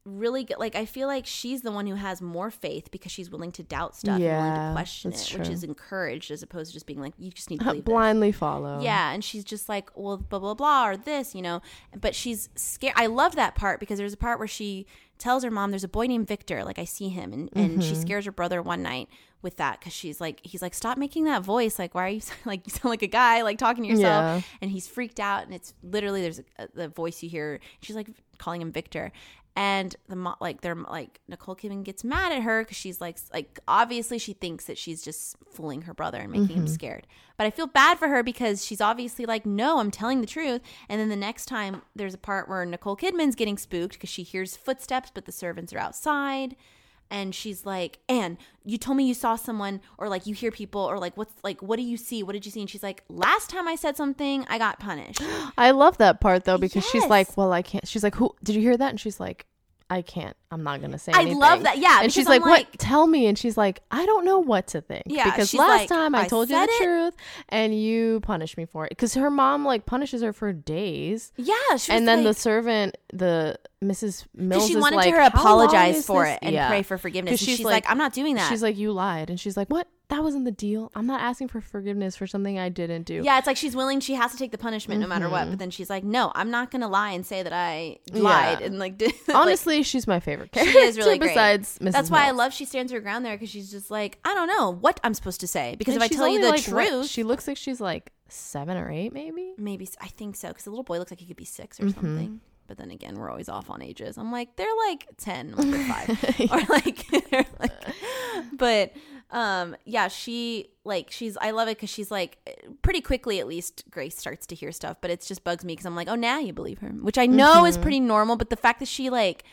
really good. Like I feel like she's the one who has more faith because she's willing to doubt stuff and willing to question it, that's which is encouraged as opposed to just being like, you just need to believe this. Blindly follow. Yeah, and she's just like, well, blah blah blah, or this, you know. But she's scared. I love that part because there's a part where she tells her mom, "There's a boy named Victor. Like I see him," and and she Mm-hmm. scares her brother one night with that because she's like, he's like, stop making that voice. Like, why are you like you sound like a guy like talking to yourself? Yeah. And he's freaked out, and it's literally there's a, the voice you hear. She's like calling him Victor. And the mo- like they're like Nicole Kidman gets mad at her because she's like like obviously she thinks that she's just fooling her brother and making him mm-hmm. scared. But I feel bad for her because she's obviously like, no, I'm telling the truth. And then the next time there's a part where Nicole Kidman's getting spooked because she hears footsteps, but the servants are outside. And she's like, Anne, you told me you saw someone, or like you hear people, or like what's like, what do you see? What did you see? And she's like, last time I said something, I got punished. I love that part though because she's like, "Well, I can't." She's like, "Who did you hear that?" And she's like, "I can't. I'm not gonna say." I anything." love that. Yeah, And she's I'm like, like- "What? Tell me." And she's like, "I don't know what to think." Yeah, because last like, time I, "I told you the it." truth and you punished me for it. Because her mom like punishes her for days, Yeah, she was and then like, the servant, the Mrs. Mills, she is wanted like, her apologize for this?" it and Yeah. pray for forgiveness. she's she's, like, like- I'm not doing that. She's like, "You lied," and she's like, "What? That wasn't the deal. I'm not asking for forgiveness for something I didn't do." yeah, it's like she's willing. She has to take the punishment no matter what. But then she's like, no, I'm not gonna lie and say that I lied Mm-hmm. Yeah. and like. Did, like, Honestly, she's my favorite character. She is really great. besides Mrs. that's why I love she stands her ground there because she's just like, I don't know what I'm supposed to say because And if I tell you the like, what- truth, she looks like she's like seven or eight, maybe. maybe I think so because the little boy looks like he could be six or Mm-hmm. something. But then again, we're always off on ages. I'm like, they're like ten, like they're five, or like, they're like, but um, yeah, she like she's. I love it because she's like pretty quickly. At least Grace starts to hear stuff, but it just bugs me because I'm like, oh, now you believe her, which I know Mm-hmm. is pretty normal. But the fact that she like,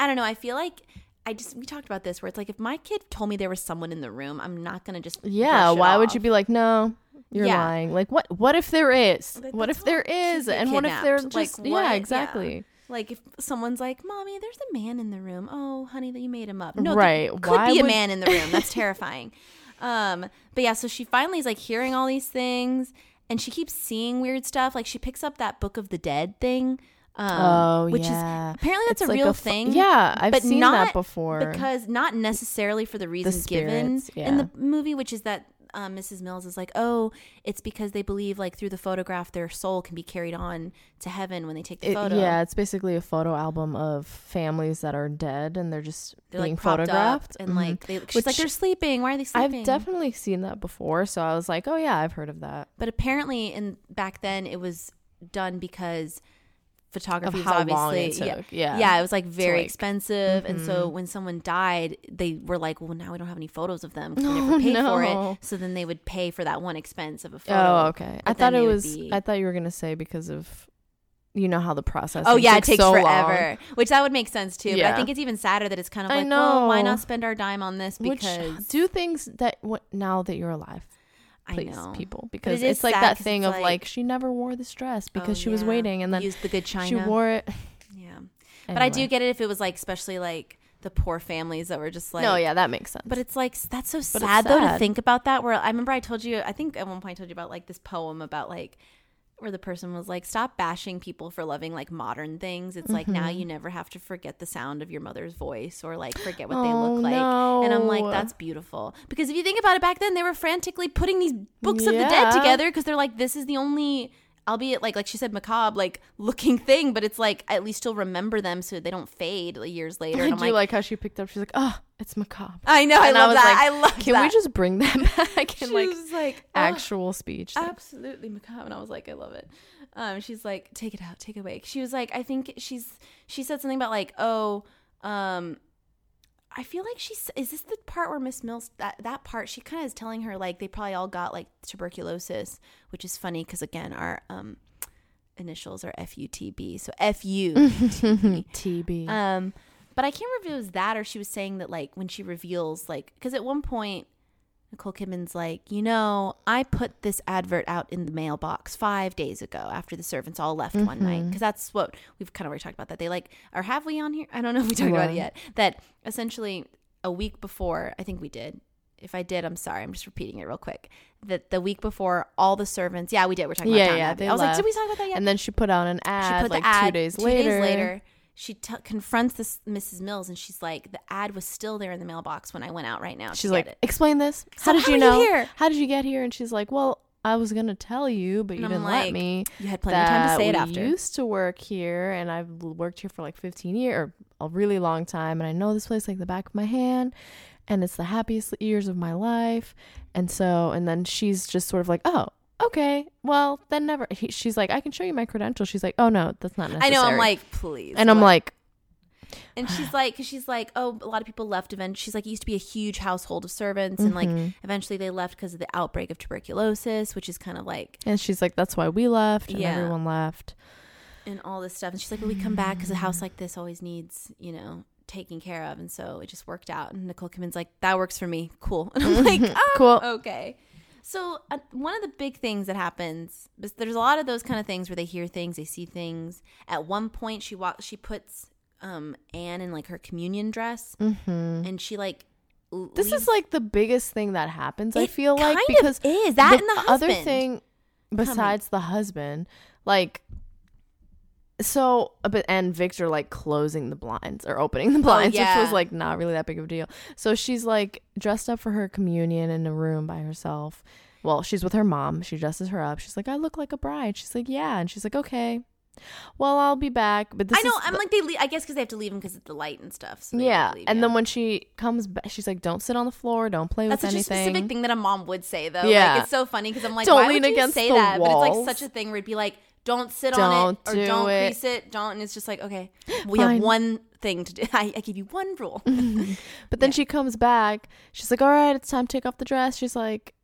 I don't know. I feel like. I just we talked about this where it's like if my kid told me there was someone in the room, I'm not gonna just Yeah. Why would off. you be like, no, you're Yeah. lying? Like, what? What if there is? Like, what if there kids And what if they're kidnapped. Like, what? Yeah, Yeah. exactly. Like if someone's like, "Mommy, there's a man in the room." Oh, honey, that you made him up. No, Right. there could Why be a man in the room. That's terrifying. Um, but yeah, so she finally is like hearing all these things, and she keeps seeing weird stuff. Like she picks up that Book of the Dead thing. Um, Oh, which yeah. is apparently that's It's a like real fu- thing. Yeah, I've but seen not that before. because not necessarily for the reason given spirits, in the movie, which is that um, Mrs. Mills is like, oh, it's because they believe like through the photograph their soul can be carried on to heaven when they take the It- photo. yeah, it's basically a photo album of families that are dead and they're just they're being like photographed. and Mhm. like they, she's like they're sleeping. Why are they sleeping? I've definitely seen that before, so I was like, oh yeah, I've heard of that. But apparently, in back then, it was done because photography Of how obviously long it yeah, took, yeah. yeah, it was like very like- expensive, and so Mhm. when someone died, they were like, "Well, now we don't have any photos of them. We Oh, never paid for it." So then they would pay for that one expense of a photo. Oh, okay. I thought it was. be- I thought you were gonna say because of, you know how the process. Oh yeah, it takes so long. forever, which that would make sense too. But I think it's even sadder that it's kind of I like, well, why not spend our dime on this? Which Because do things that what now that you're alive, please, people, because it it's like that thing of like- like, she never wore this dress oh, because Oh, she was yeah. waiting, and then use the good china. she wore it. yeah, but I do get it if it was like, especially like the poor families that were just like, no, yeah, that makes sense. But it's like that's so it's sad though to think about that. Where I remember I told you, I think at one point I told you about like this poem about like where the person was like, "Stop bashing people for loving like modern things. It's like now Mm-hmm. you never have to forget the sound of your mother's voice or like forget what they Oh, look like." And I'm like, "That's beautiful." Because if you think about it, back then they were frantically putting these books of the dead together because they're like, "This is the only." Albeit like like she said macabre like looking thing, but it's like at least you'll remember them so they don't fade like, years later. I do like, like, how she picked up. She's like, oh, it's macabre. I know, I And I love was that. like, I love Can that. we just bring that back in She like like "Oh, actual speech? absolutely macabre and i was like i love it um she's like take it out take it away she was like i think she's she said something about like oh um i feel like she's is this the part where miss mills that that part she kind of is telling her like they probably all got like tuberculosis which is funny because again our um initials are f-u-t-b so f-u-t-b TB. um, but I can't remember if it was that or she was saying that like when she reveals like because at one point Nicole Kidman's like, you know, I put this advert out in the mailbox five days ago after the servants all left one Mm-hmm. night because that's what we've kind of already talked about that they like or have we on here? I don't know if we talked about it yet. That essentially a week before, I think we did. If I did, I'm sorry. I'm just repeating it real quick. That the week before, all the servants, yeah, we did. We're talking Yeah, about yeah, they I was like, did we talk about that yet? and then she put out an ad she put like the ad two days two later. days later. She t- confronts this Mrs. Mills and she's like, the ad was still there in the mailbox when I went out right now. She's like, explain this. So How did how you you know? here? How did you get here? And she's like, well, I was gonna tell you, but you I'm didn't like, let me. you had plenty of time to say it after. used to work here, and I've worked here for like 15 years, or a really long time, and I know this place like the back of my hand, and it's the happiest years of my life. And so, and then she's just sort of like, oh. Okay, well then never. He, she's like, I can show you my credentials. She's like, oh no, that's not necessary. I know. I'm like, please. and I'm what? like, and she's like, cause she's like, oh, a lot of people left. Event. She's like, it used to be a huge household of servants, and like, Mhm. eventually they left because of the outbreak of tuberculosis, which is kind of like, and she's like, that's why we left, and Yeah. everyone left. and all this stuff. And she's like, well, we come back because a house like this always needs, you know, taken care of, and so it just worked out. And Nicole Kidman's like, that works for me. Cool. And I'm like, oh, Cool. okay. So uh, one of the big things that happens, there's a lot of those kind of things where they hear things, they see things. At one point, she walks, she puts um Anne in like her communion dress, Mm-hmm. and she like. This leaves- is like the biggest thing that happens. I It feel like because is that and the other thing besides the husband, like so, uh, but and Victor like closing the blinds or opening the blinds, which Oh, yeah. was like not really that big of a deal. So she's like dressed up for her communion in a room by herself. Well, she's with her mom. She dresses her up. She's like, I look like a bride. She's like, yeah, and she's like, okay. Well, I'll be back. But this I know. I'm the- like they. Le- I guess because they have to leave him because of the light and stuff. So yeah. leave, and yeah. then when she comes back, she's like, don't sit on the floor. Don't play That's with such anything. a specific thing that a mom would say, though. Yeah. Like, it's so funny because I'm like, Don't why lean would you say that? But it's like such a thing where it'd be like, don't sit on Don't it or do don't it. crease it, don't. And it's just like, okay, we Fine. have one thing to do. I, I give you one rule. But then Yeah. she comes back. She's like, "All right, it's time to take off the dress." She's like,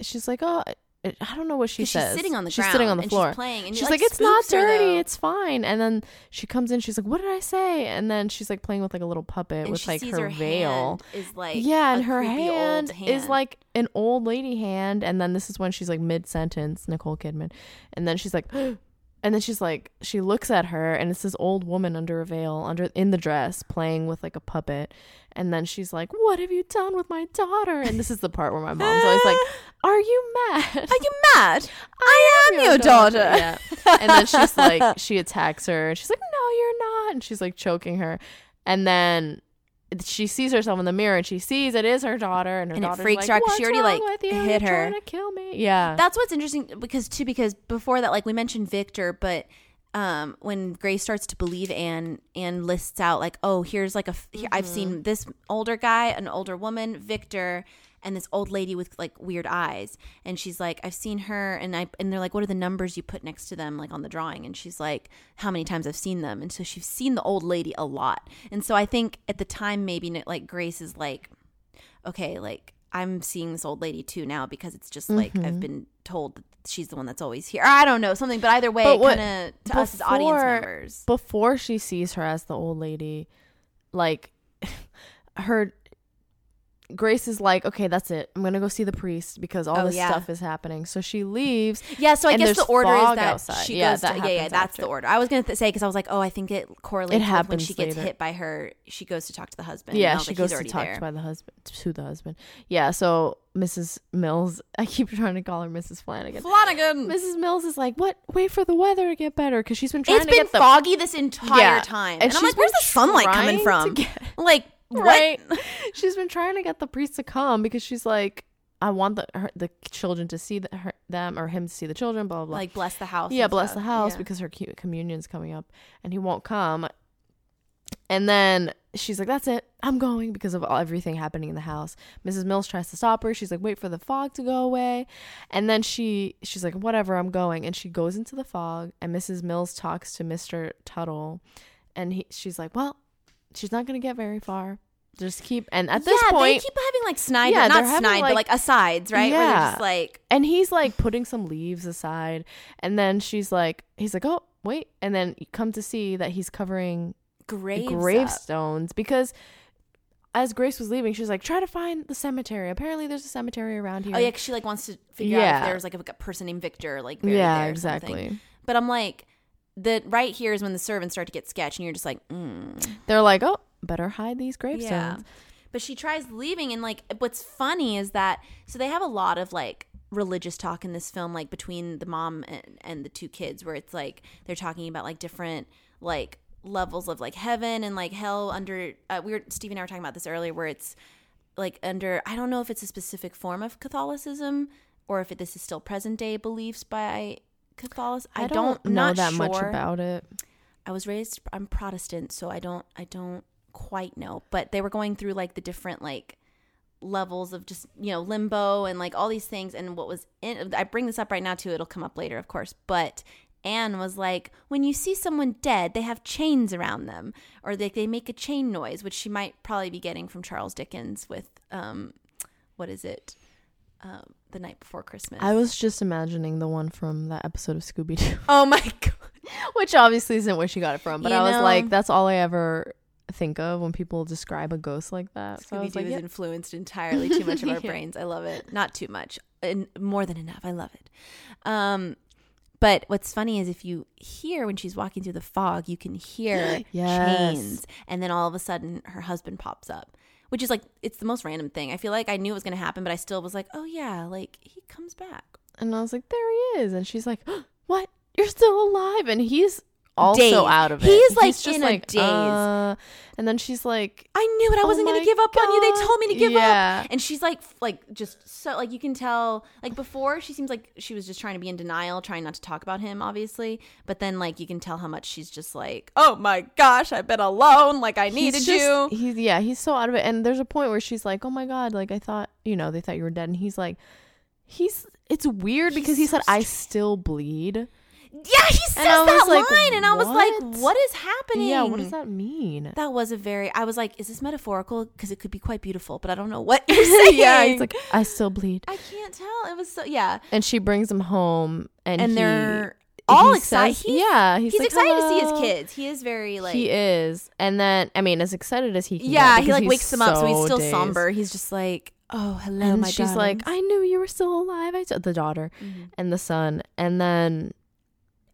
"She's like, oh, I- don't know what she says." she's sitting on the she's ground. sitting on the floor. She's playing. And she's it, like, "It's not spooks her, dirty. It's fine." And then she comes in. She's like, "What did I say?" And then she's like playing with like a little puppet and with like sees her, veil. hand is like yeah, and her old hand, is like an old lady hand. And then this is when she's like mid sentence, Nicole Kidman, and then she's like. and then she's like she looks at her and it's this old woman under a veil under in the dress playing with like a puppet. And then she's like what have you done with my daughter? And this is the part where my mom's always like are you mad? Are you mad? I am your daughter. yeah. And then she's like she attacks her and she's like no you're not. And she's like choking her. And then she sees herself in the mirror and she sees it is her daughter and her And it freaks like, her out 'cause What's she already, like, hit You're her." to kill me. Yeah. That's what's interesting because too because before that like we mentioned Victor but um when Grace starts to believe Anne Anne lists out like oh here's like a here, I've seen this older guy an older woman Victor and this old lady with like weird eyes and she's like I've seen her and I and they're like what are the numbers you put next to them like on the drawing and she's like how many times I've seen them and so she's seen the old lady a lot and so I think at the time maybe like Grace is like okay, like I'm seeing this old lady too now because it's just like Mm-hmm. I've been told that she's the one that's always here. I don't know something, but either way, But what- kind of to us as audience members. before she sees her as the old lady, like her Grace is like, okay, that's it. I'm gonna go see the priest because all Oh, this yeah. stuff is happening. So she leaves. Yeah, so I guess the order is that outside. she Yeah, goes. that to, yeah, yeah, that's after. the order. I was gonna th- say because I was like, oh, I think it correlates. It with when happens she gets later. hit by her. She goes to talk to the husband. yeah, and I was she like, goes to talk there. by the husband to the husband. Yeah, so Mrs. Mills, I keep trying to call her Mrs. Flanagan. Flanagan. Mrs. Mills is like, what? Wait for the weather to get better because she's been trying It's to been get the foggy this entire Yeah. time, And and, I'm like, where's the sunlight coming from? get- Like? Right. she's been trying to get the priest to come because she's like, I want the her, the children to see the, her, them or him to see the children. Blah blah. blah. Like, bless the house. yeah, bless stuff. the house Yeah. because her communion's coming up and he won't come. And then she's like, "That's it, I'm going," because of all, everything happening in the house. Mrs. Mills tries to stop her. She's like, "Wait for the fog to go away," and then she she's like, "Whatever, I'm going." And she goes into the fog, and Mrs. Mills talks to Mister Tuttle, and he she's like, "Well, she's not gonna get very far. Just keep." And at this point. yeah, point, they keep having like snide, Yeah, not snide, but like- like asides, right? Yeah. just like, and he's like putting some leaves aside and then she's like he's like oh wait and then you come to see that he's covering graves. up. gravestones because as grace was leaving she's like try to find the cemetery apparently there's a cemetery around here Oh yeah, 'cause she like wants to figure out if there's like a, person named Victor, like buried yeah there or something. exactly But I'm like, the right here is when the servants start to get sketch, and you're just like, mm. they're like oh better hide these gravestones yeah. But she tries leaving, and like, what's funny is that so they have a lot of like religious talk in this film, like between the mom and, and the two kids, where it's like they're talking about like different like levels of like heaven and like hell under. Uh, we were Steve and I were talking about this earlier, where it's like under. I don't know if it's a specific form of Catholicism or if it, this is still present day beliefs by Catholics. i I, don't, don't know that much about it I was raised I'm Protestant, so I don't I don't quite know. But they were going through like the different like levels of just, you know, limbo and like all these things and what was in I bring this up right now too, it'll come up later, of course. But Anne was like, when you see someone dead, they have chains around them, or they they make a chain noise, which she might probably be getting from Charles Dickens with um, what is it, um, the night before Christmas. i was just imagining the one from that episode of scooby-doo oh my god, which obviously isn't where she got it from but You i was know- like that's all i ever think of when people describe a ghost like that so Scooby was Doo like has yeah. influenced entirely too much of our Yeah. brains. I love it. Not too much, and more than enough. I love it. Um, but what's funny is if you hear when she's walking through the fog, you can hear Yes. chains, and then all of a sudden her husband pops up, which is like it's the most random thing. I feel like I knew it was going to happen, but I still was like, oh yeah, like he comes back. And I was like, there he is. And she's like, what? You're still alive. And he's also Dazed. out of it. He's, like, just in a daze. uh, and then she's like, I knew it. I Oh wasn't going to give up on you. They told me to give Yeah. up. And she's like, like just so like you can tell. Like before, she seems like she was just trying to be in denial, trying not to talk about him, obviously. But then like you can tell how much she's just like, oh my gosh, I've been alone. Like I needed he's you. He's, yeah, he's so out of it. And there's a point where she's like, oh my God, like I thought, you know, they thought you were dead. And he's like, he's, it's weird because he He's so said, I still bleed. Yeah, he says that like, line, and I was like, what? is happening? Yeah, what does that mean? That was a very. I was like, is this metaphorical? Because it could be quite beautiful, but I don't know what you're saying. yeah, he's like, I still bleed. I can't tell. It was so yeah. And she brings him home and, And he- they're all excited. says- He's- yeah, he's, He's, like, excited to see his kids. He is very like he is, and then I mean, as excited as he can. Yeah, he like wakes them up, so he's still dazed. somber. He's just like, oh, hello, And my she's like, darlings." "I knew you were still alive." I said the daughter Mhm. and the son, and then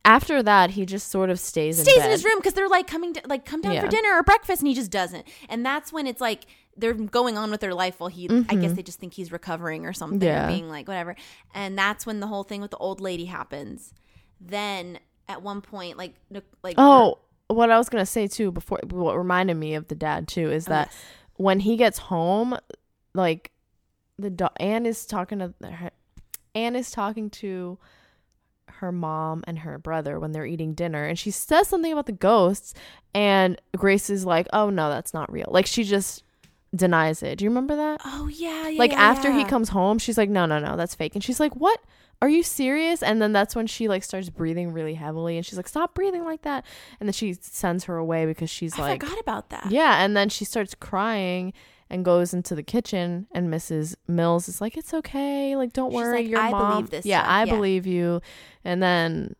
after that, he just sort of stays, stays in, in, his room because they're like coming to like come down Yeah. for dinner or breakfast and he just doesn't and that's when it's like they're going on with their life while he i guess they just think he's recovering or something Mm-hmm. Yeah. or being like whatever and that's when the whole thing with the old lady happens then at one point like like Oh, what I was gonna say too before what reminded me of the dad too is Oh, that yes. when he gets home, like the do- Anne is talking to her, Anne is talking to her mom and her brother when they're eating dinner, and she says something about the ghosts, and Grace is like, "Oh no, that's not real." Like she just denies it. Do you remember that? oh yeah, yeah like yeah, after he comes home, she's like, "No, no, no, that's fake," and she's like, "What?" Are you serious? And then that's when she like starts breathing really heavily and she's like, Stop breathing like that. And then she sends her away because she's i like forgot about that yeah, and then she starts crying and goes into the kitchen, and Mrs. Mills is like, "It's okay, like don't She's worry, like, your "I mom." believe this yeah, stuff, I yeah. believe you. And then,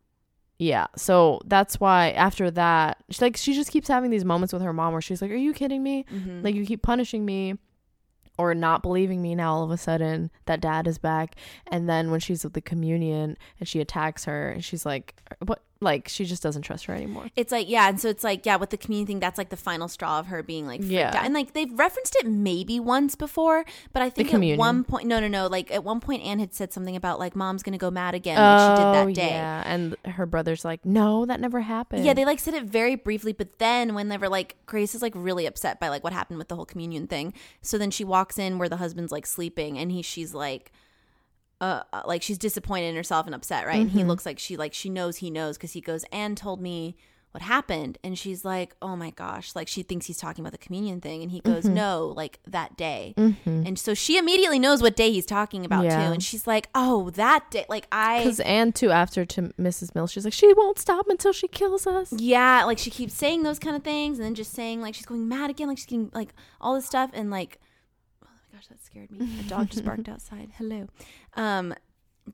yeah, so that's why after that, she, like she just keeps having these moments with her mom where she's like, "Are you kidding me? Mhm. Like you keep punishing me." Or not believing me now all of a sudden that dad is back. And then when she's at the communion and she attacks her and she's like, what? Like she just doesn't trust her anymore. it's like yeah and so it's like yeah with the community thing that's like the final straw of her being like freaked Yeah. out. and like they've referenced it maybe once before but i think at one point no no no like at one point anne had said something about like mom's gonna go mad again like she did that oh, day Oh, Yeah, and her brother's like, no, that never happened. Yeah, they like said it very briefly, but then when they were like, Grace is like really upset by like what happened with the whole communion thing. So then she walks in where the husband's like sleeping, and he she's like, uh, uh, like she's disappointed in herself and upset, right? And he Mm-hmm. looks like she like she knows he knows because he goes and told me what happened, and she's like, oh my gosh, like she thinks he's talking about the communion thing, and he goes, Mm-hmm. no, like that day, and so she immediately knows what day he's talking about Yeah. too, and she's like, oh that day, like I because Anne too after to Mrs. Mills, she's like, she won't stop until she kills us. Yeah, like she keeps saying those kind of things and then just saying like she's going mad again, like she's getting like all this stuff and like gosh, that scared me. A dog just barked outside. Hello. Um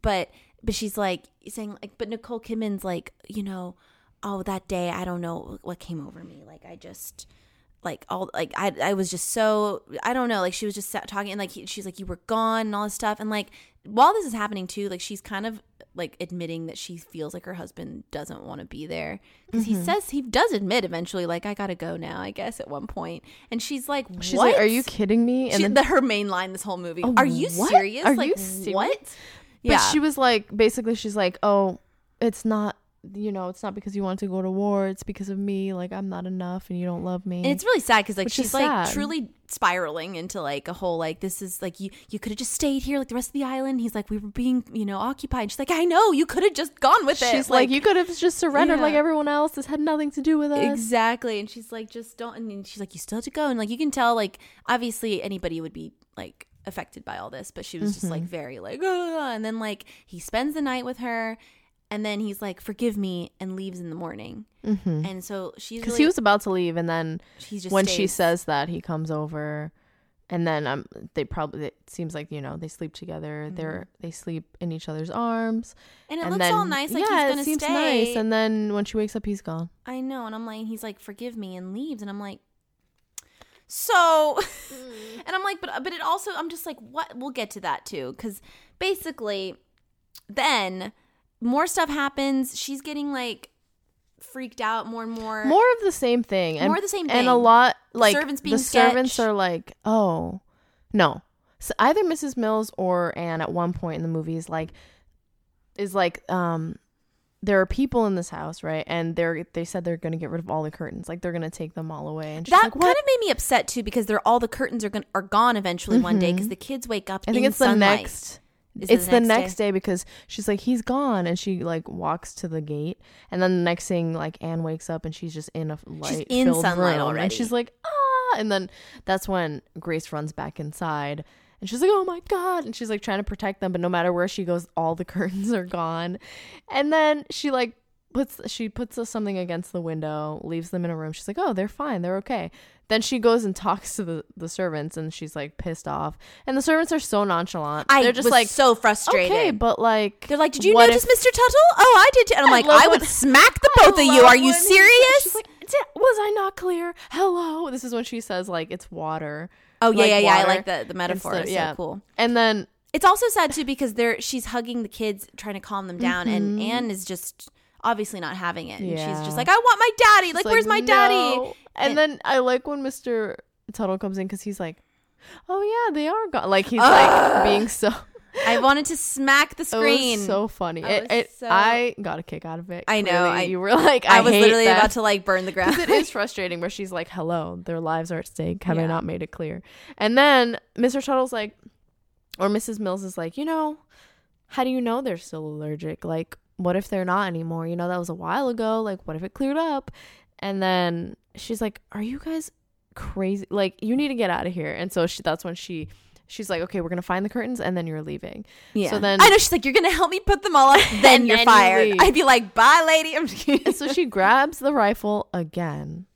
but but she's like saying like but Nicole Kidman's like, you know, oh that day I don't know what came over me. Like I just like all like I I was just so I don't know like she was just sat talking and like he, she's like you were gone and all this stuff and like while this is happening too like she's kind of like admitting that she feels like her husband doesn't want to be there because Mm-hmm. he says he does admit eventually like I gotta go now I guess at one point and she's like She's like, are you kidding me? And She, then, the, her main line this whole movie Oh, are you what? serious Are like you serious? what but yeah she was like, basically, she's like, oh, it's not, you know, it's not because you want to go to war. It's because of me. Like I'm not enough, and you don't love me. And it's really sad because like Which she's like sad. truly spiraling into like a whole like this is like you you could have just stayed here like the rest of the island. He's like we were being you know occupied. She's like I know you could have just gone with it. she's like, you could have just surrendered like everyone else. This had nothing to do with us. exactly. And she's like just don't. And she's like you still have to go. And like you can tell like obviously anybody would be like affected by all this, but she was just Mm-hmm. like very like "Ugh." and then like he spends the night with her. And then he's like, "Forgive me," and leaves in the morning. Mm-hmm. And so she's Because really, he was about to leave, and then when she says that, he comes over, and then um, they probably it seems like you know they sleep together. They're they sleep in each other's arms, and it and looks then all nice, like yeah, he's gonna it seems stay. nice. And then when she wakes up, he's gone. I know, and I'm like, he's like, forgive me, and leaves, and I'm like, so, and I'm like, but but it also, I'm just like, what? We'll get to that too, because basically, then more stuff happens. She's getting like freaked out more and more. More of the same thing, and More of the same and a lot like servants being the servants are like, oh, no. So either Mrs. Mills or Anne at one point in the movie is like, is like, um, there are people in this house, right? And they're they said they're gonna get rid of all the curtains, like they're gonna take them all away. And she's that like, kind of made me upset too, because they're all the curtains are going are gone eventually one day because the kids wake up. Mm-hmm. I think in it's the sunlight. next. Is it's the next, day? because she's like he's gone and she like walks to the gate and then the next thing like Anne wakes up and she's just in a light in filled sunlight room already. and she's like ah and then that's when Grace runs back inside and she's like oh my god and she's like trying to protect them but no matter where she goes all the curtains are gone and then she like puts she puts something against the window leaves them in a room she's like oh they're fine they're okay then she goes and talks to the, the servants and she's like pissed off and the servants are so nonchalant I they're just was like so frustrated. Okay, but like They're like, did you what notice if- Mr. Tuttle? Oh, I did too. And I'm like, I would smack the both of you. Are you serious? She's like, "Did- was I not clear? Hello. This is when she says like it's water. oh yeah, like yeah, yeah. I water like the the metaphor. instead- It's yeah. so cool. And then It's also sad too because they're she's hugging the kids, trying to calm them down, and Mm-hmm. Anne is just obviously not having it. And she's just like, I want my daddy. She's Like, where's my daddy? And, And- then I like when Mr. Tuttle comes in because he's like, "Oh yeah, they are gone." Like he's Ugh. like being so. I wanted to smack the It screen. was so funny. I it, it, so- I got a kick out of it. I know, I- you were like, I, I, was literally that. about to like burn the ground. It is frustrating where she's like, hello, their lives are at stake. Have I not made it clear? And then Mr. Tuttle's like, or Mrs. Mills is like, you know, how do you know they're still allergic? Like, what if they're not anymore? You know, that was a while ago. Like, what if it cleared up? And then she's like, are you guys crazy? Like, you need to get out of here. And so she, that's when she, she's like, okay, we're going to find the curtains and then you're leaving. Yeah. So then- I know she's like, you're gonna help me put them all up, then you're you fired. leave. I'd be like, bye, lady. I'm just kidding. And so she grabs the rifle again.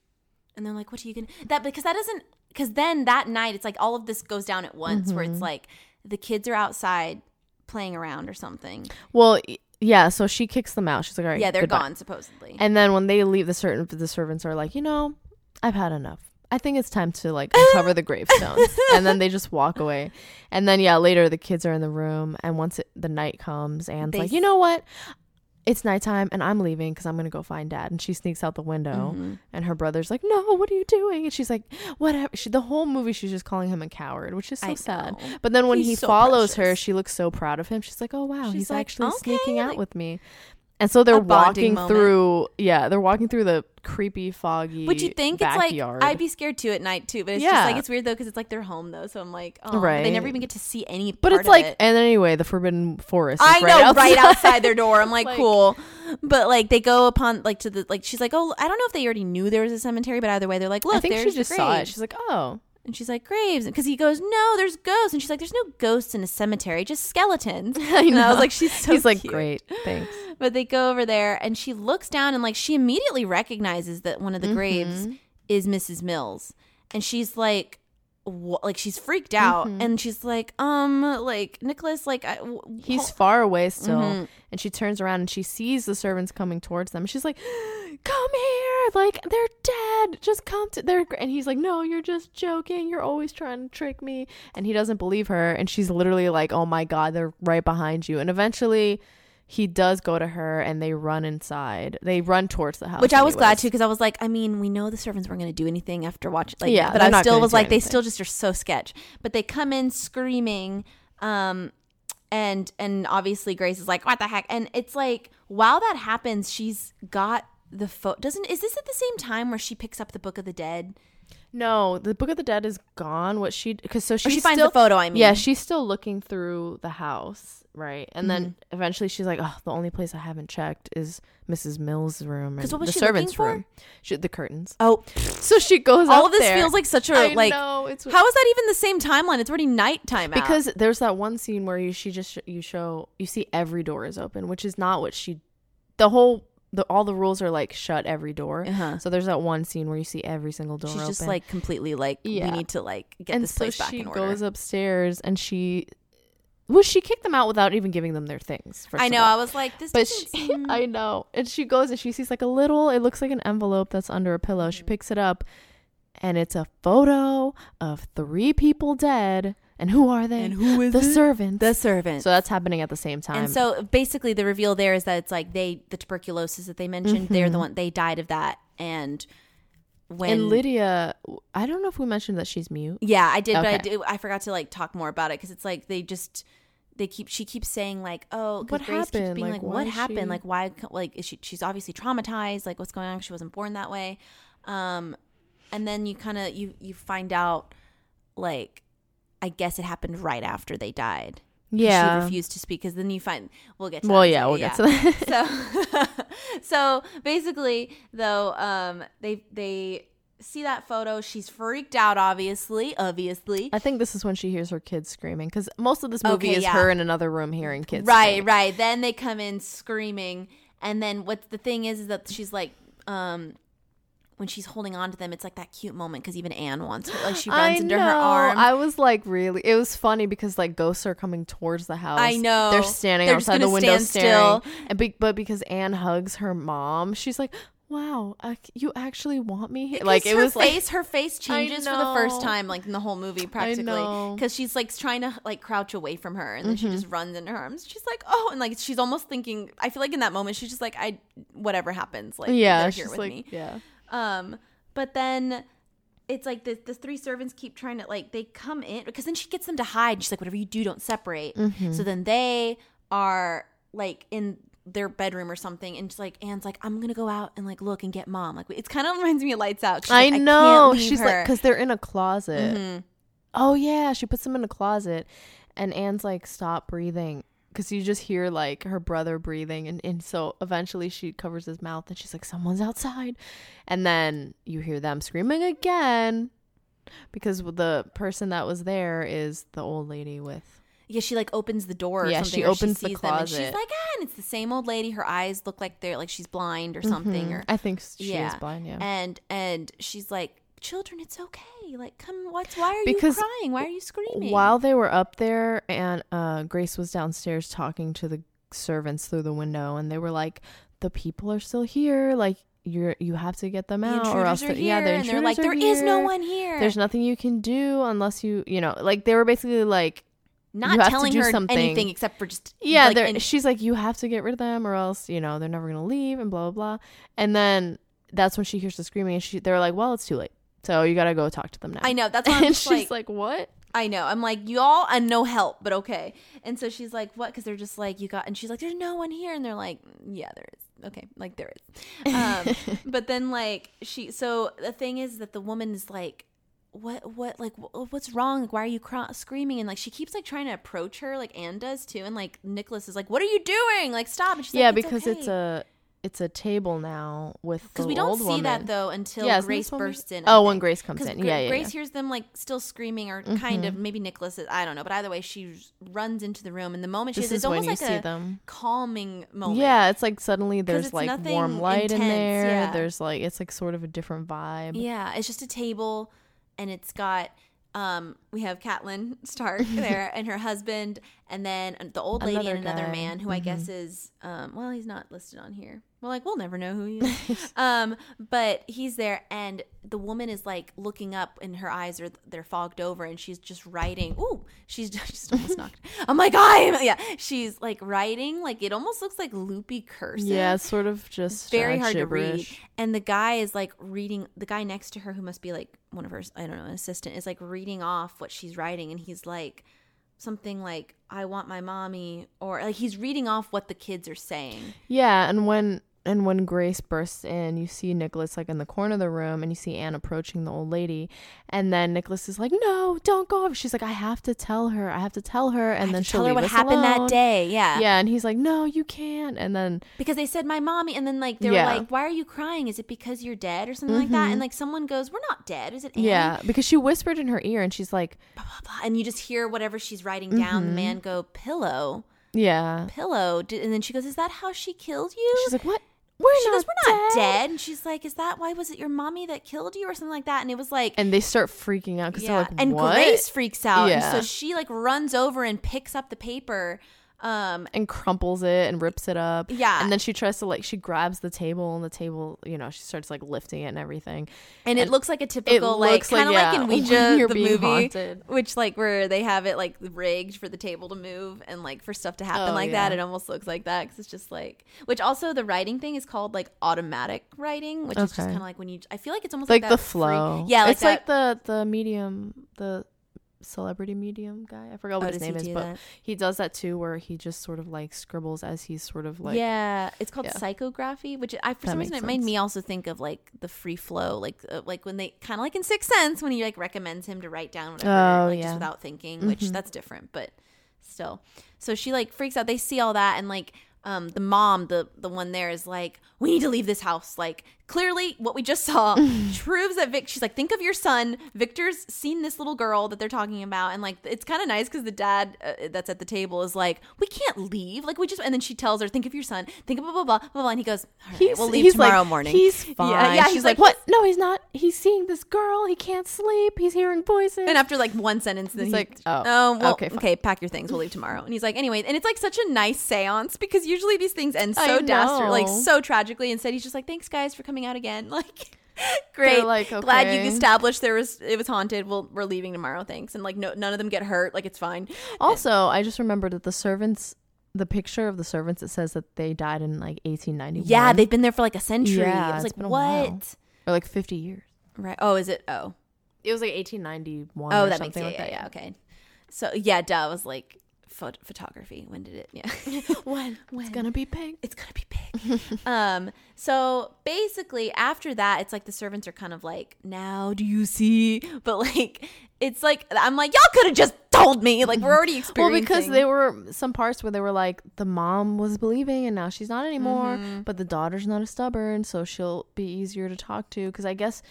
and they're like, what are you gonna that because that doesn't because then that night it's like all of this goes down at once where Mm-hmm. it's like the kids are outside playing around or something. Well, yeah, so she kicks them out. She's like, all right, yeah, they're goodbye." gone supposedly. And then when they leave, the certain the servants are like, you know, I've had enough. I think it's time to like uncover the gravestones. and then they just walk away. And then yeah, later the kids are in the room, and once it, the night comes, and like, you know what? It's nighttime, and I'm leaving because I'm gonna go find dad. And she sneaks out the window, Mhm. and her brother's like, no, what are you doing? And she's like, whatever. She the whole movie she's just calling him a coward, which is so sad. But then when He's he so follows her, she looks so proud of him. She's like, "Oh wow, She's he's like, actually "Okay," sneaking out with me." And so they're walking moment. through. Yeah, they're walking through the creepy, foggy. Would you think it's like I'd be scared too at night too, but it's Yeah. just like it's weird though because it's like they're home though, so I'm like, oh, Right. They never even get to see any. But it's like, it. and anyway, the forbidden forest. Is I right know, right outside. outside their door. I'm like, Like- cool. But like they go upon like to the like she's like, oh, I don't know if they already knew there was a cemetery, but either way, they're like, look, I think she just saw it. She's like, "Oh, and she's like, graves, because he goes, no, there's ghosts, and she's like, there's no ghosts in a cemetery, just skeletons. I And I was know. like, she's so he's like, great, thanks." But they go over there, and she looks down, and like she immediately recognizes that one of the graves Mhm. is Mrs. Mills, and she's like. wha- Like she's freaked out, Mhm. and she's like, um, like Nicholas, like I, w- He's far away still, Mhm. and she turns around and she sees the servants coming towards them. She's like, "Come here! Like they're dead. Just come to their." And he's like, "No, you're just joking. You're always trying to trick me." And he doesn't believe her, and she's literally like, "Oh my god, they're right behind you." And eventually, he does go to her, and they run inside. They run towards the house, which I was glad to because I was like, I mean, we know the servants weren't going to do anything after watching, like, Yeah, but I still was like, they still just are so sketch. But they come in screaming, um, and and obviously Grace is like, what the heck? And it's like while that happens, she's got the photo. Doesn't is this at the same time where she picks up the Book of the Dead? No, the Book of the Dead is gone. What she because so Or she's she finds still, the photo. I mean, Yeah, she's still looking through the house, right? And then Mm-hmm. eventually she's like, "Oh, the only place I haven't checked is Mrs. Mills' room because what was the she servants' looking for? room, she, the curtains." oh, So she goes. all of this there. feels like such a I like. know it's How is that even the same timeline? It's already nighttime out. because there's that one scene where you she just sh- you show you see every door is open, which is not what she. The whole the all the rules are like shut every door. uh-huh. So there's that one scene where you see every single door she's open. just like completely like Yeah. we need to like get and this so place back in order. She goes upstairs and she well she kicked them out without even giving them their things I know. I was like, this. but she, seem- i know and she goes and she sees like a little it looks like an envelope that's under a pillow Mm-hmm. she picks it up and it's a photo of three people dead and who are they? And who is the it? servants. The servant. so that's happening at the same time. and so basically, the reveal there is that it's like they the tuberculosis that they mentioned. They're the one they died of that, and when and lydia i don't know if we mentioned that she's mute. Yeah, I did, but I did, I forgot to like talk more about it because it's like they just they keep she keeps saying like oh What Grace keeps happened? being Like, like, why happened she- like why like is she she's obviously traumatized. Like what's going on? She wasn't born that way. Um and then you kind of you you find out like I guess it happened right after they died. yeah she refused to speak because then you find we'll get to well that yeah we'll get to that so so basically though um they they see that photo she's freaked out obviously obviously I think this is when she hears her kids screaming because most of this movie Okay, is yeah. her in another room hearing kids. right scream. right then they come in screaming and then what the thing is is that she's like um when she's holding on to them it's like that cute moment because even anne wants her like she runs I into her know. arms I was like, really? It was funny because like ghosts are coming towards the house. I know. They're standing They're outside the window staring. still. And be- but because Anne hugs her mom, she's like, wow, I you actually want me here? Like it her was like face, her face changes for the first time, like in the whole movie, practically. Because she's like trying to like crouch away from her, and then she mm-hmm. just runs into her arms. She's like, oh, and like she's almost thinking. I feel like in that moment, she's just like, I, whatever happens, like yeah, here with like me. yeah. Um, but then it's like the the three servants keep trying to like they come in because then she gets them to hide. She's like, whatever you do, don't separate. Mm-hmm. So then they are like in their bedroom or something, and just like Anne's like, I'm gonna go out and like look and get mom. Like it's kind of reminds me of Lights Out. She's I like, know. leave She's like, because they're in a closet. Mhm. Oh yeah, she puts them in a closet, and Anne's like, "Stop breathing," because you just hear like her brother breathing, and and so eventually she covers his mouth, and she's like, "Someone's outside," and then you hear them screaming again, because the person that was there is the old lady with. Yeah, she like opens the door. Or Yeah, something, she or opens the sees them and she's like, ah, and it's the same old lady. Her eyes look like they're like she's blind or something, Mhm. or I think she is blind. Yeah. and and she's like, children, it's okay. Like, come, what's why are Because you crying? Why are you screaming? While they were up there, and uh, Grace was downstairs talking to the servants through the window, and they were like, "The people are still here. Like you're you have to get them the out, or else the- here, yeah, the and they're like, there intruders no one here. There's nothing you can do unless you you know like they were basically like not you have to telling her something. anything except for just yeah like, and- she's like you have to get rid of them or else you know they're never gonna leave and blah blah blah and then that's when she hears the screaming and she they're like well it's too late so you gotta go talk to them now I know that's why I'm and she's like, like what I know. I'm like, y'all and no help, but okay. And so she's like, what? Because they're just like, you got, and she's like, there's no one here. And they're like, yeah, there is. Okay. Like, there is. Um, but then, like, she, so the thing is that the woman is like, what, what, like, what's wrong? Like, why are you cr- screaming? And like, she keeps like trying to approach her, like Anne does too. And like, Nicholas is like, what are you doing? Like, stop. And she's yeah like, because it's okay." a it's a table now with because we don't see woman. that though until Yeah, Grace this when we- bursts in. Oh when. Grace comes in yeah yeah, Grace yeah. hears them like still screaming or kind of maybe Nicholas is I don't know, but either way she runs into the room and the moment she this is, it's almost like a them calming moment. yeah it's like suddenly there's like warm light in there yeah. there's like it's like sort of a different vibe Yeah, it's just a table and it's got um we have Catelyn Stark there and her husband and then the old lady Another and another guy. man who I guess is um well he's not listed on here. Well like we'll never know who he is. um but he's there and the woman is like looking up and her eyes are they're fogged over and she's just writing. Ooh, she's just almost knocked. I'm like, I yeah, she's like writing like it almost looks like loopy cursive yeah it's sort of just very uh, hard to read. And the guy is like reading, the guy next to her, who must be like one of her, I don't know, an assistant, is like reading off what she's writing. And he's like, something like, I want my mommy, or like he's reading off what the kids are saying. Yeah, and when and when Grace bursts in, you see Nicholas like in the corner of the room, and you see Anne approaching the old lady, and then Nicholas is like, "No, don't go." She's like, "I have to tell her. I have to tell her," and then she'll tell her what happened alone. that day. Yeah. Yeah, and he's like, "No, you can't." And then Because they said my mommy, and then like they Yeah. were like, "Why are you crying? Is it because you're dead or something like that?" Mhm. And like someone goes, "We're not dead. Is it?" Anne?" yeah, because she whispered in her ear, and she's like, Blah, blah, blah. And you just hear whatever she's writing down. The Mhm. man go pillow, "Yeah." pillow, and then she goes, "Is that how she killed you?" She's like, "What? We're she not goes, "We're not dead." dead." And she's like, "Is that why? Was it your mommy that killed you, or something like that?" And it was like, And they start freaking out because yeah. they're like, and "What?" Grace freaks out, and so she like runs over and picks up the paper. Um, and crumples it and rips it up. Yeah. And then she tries to like she grabs the table and the table, you know, she starts like lifting it and everything. and it looks like a typical like kind of like yeah, in when Ouija the movie, haunted. which like where they have it like rigged for the table to move and like for stuff to happen Oh, like that. It almost looks like that because it's just like which also the writing thing is called like automatic writing, which is just kind of like when you. I feel like it's almost Like, like, the that free- flow. yeah, like it's like the the medium the celebrity medium guy. I forgot Oh, what his name is, but that? he does that too where he just sort of like scribbles as he's sort of like yeah, it's called yeah. psychography, which I for That some reason it made me also think of like the free flow, like uh, like when they kind of like in Sixth Sense when he like recommends him to write down whatever, Oh, like yeah. just without thinking, which Mhm. that's different, but still. So she like freaks out. They see all that and like um the mom, the the one there is like, we need to leave this house. Like clearly what we just saw proves that Vic. She's like, think of your son. Victor's seen this little girl that they're talking about, and like it's kind of nice because the dad uh, that's at the table is like, we can't leave. Like we just, and then she tells her, think of your son. Think of blah blah blah blah, blah and he goes, all right, He's, we'll leave tomorrow like, morning. He's fine. Yeah, yeah, She's he's like, like, what? No, he's not. He's seeing this girl. He can't sleep. He's hearing voices. And after like one sentence, then He's he, like, oh, well, okay, okay, pack your things. We'll leave tomorrow. And he's like, anyway, and it's like such a nice seance because usually these things end so dastardly, like so tragically. Tragically. Instead, he's just like, "Thanks, guys, for coming out again." Like, great. They're like, Glad you established there was it was haunted. Well, we're leaving tomorrow. Thanks. And like, no, none of them get hurt. Like, it's fine. Also, I just remembered that the servants, the picture of the servants, it says that they died in like 1891. Yeah, they've been there for like a century. Yeah, I was like, what? or like 50 years. Right. Oh, is it? Oh, It was like 1891. oh, that makes yeah, like yeah, that. yeah. Okay. So yeah, duh. I was like, phot- photography. When did it? Yeah. when? When? It's gonna be pink. it's gonna be big. um, so basically after that, it's like the servants are kind of like, now do you see? But like it's like I'm like, y'all could have just told me. Like we're already experiencing. Well, because there were some parts where they were like, the mom was believing and now she's not anymore, Mhm. but the daughter's not as stubborn, so she'll be easier to talk to. Because I guess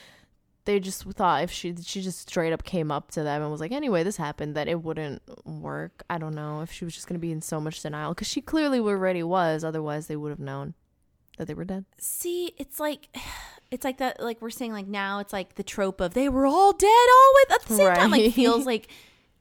they just thought if she she just straight up came up to them and was like, anyway, this happened, that it wouldn't work. I don't know if she was just gonna be in so much denial because she clearly already was. Otherwise, they would have known that they were dead. See, it's like it's like that like we're saying like now it's like the trope of they were all dead all with at the same time. Like feels like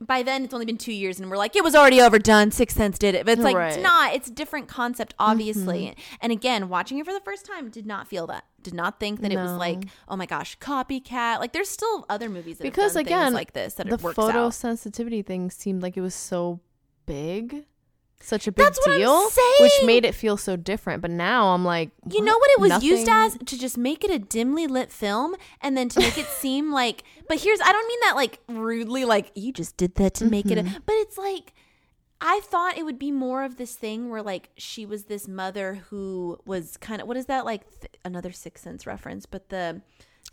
by then it's only been two years and we're like, it was already overdone. Sixth Sense did it. But it's like it's not. It's a different concept, obviously. Mm-hmm. And again, watching it for the first time, did not feel that. Did not think that it was like, oh my gosh, copycat. Like there's still other movies that have Because, again, like this that the it works out. photosensitivity thing seemed like it was so big, such a big That's what I'm deal, which made it feel so different. But now I'm like, You know what it was used as to just make it a dimly lit film and then to make it seem like but here's I don't mean that like rudely like you just did that to make it a, Mm-hmm. but it's like I thought it would be more of this thing where like she was this mother who was kind of what is that like th- another sixth sense reference but the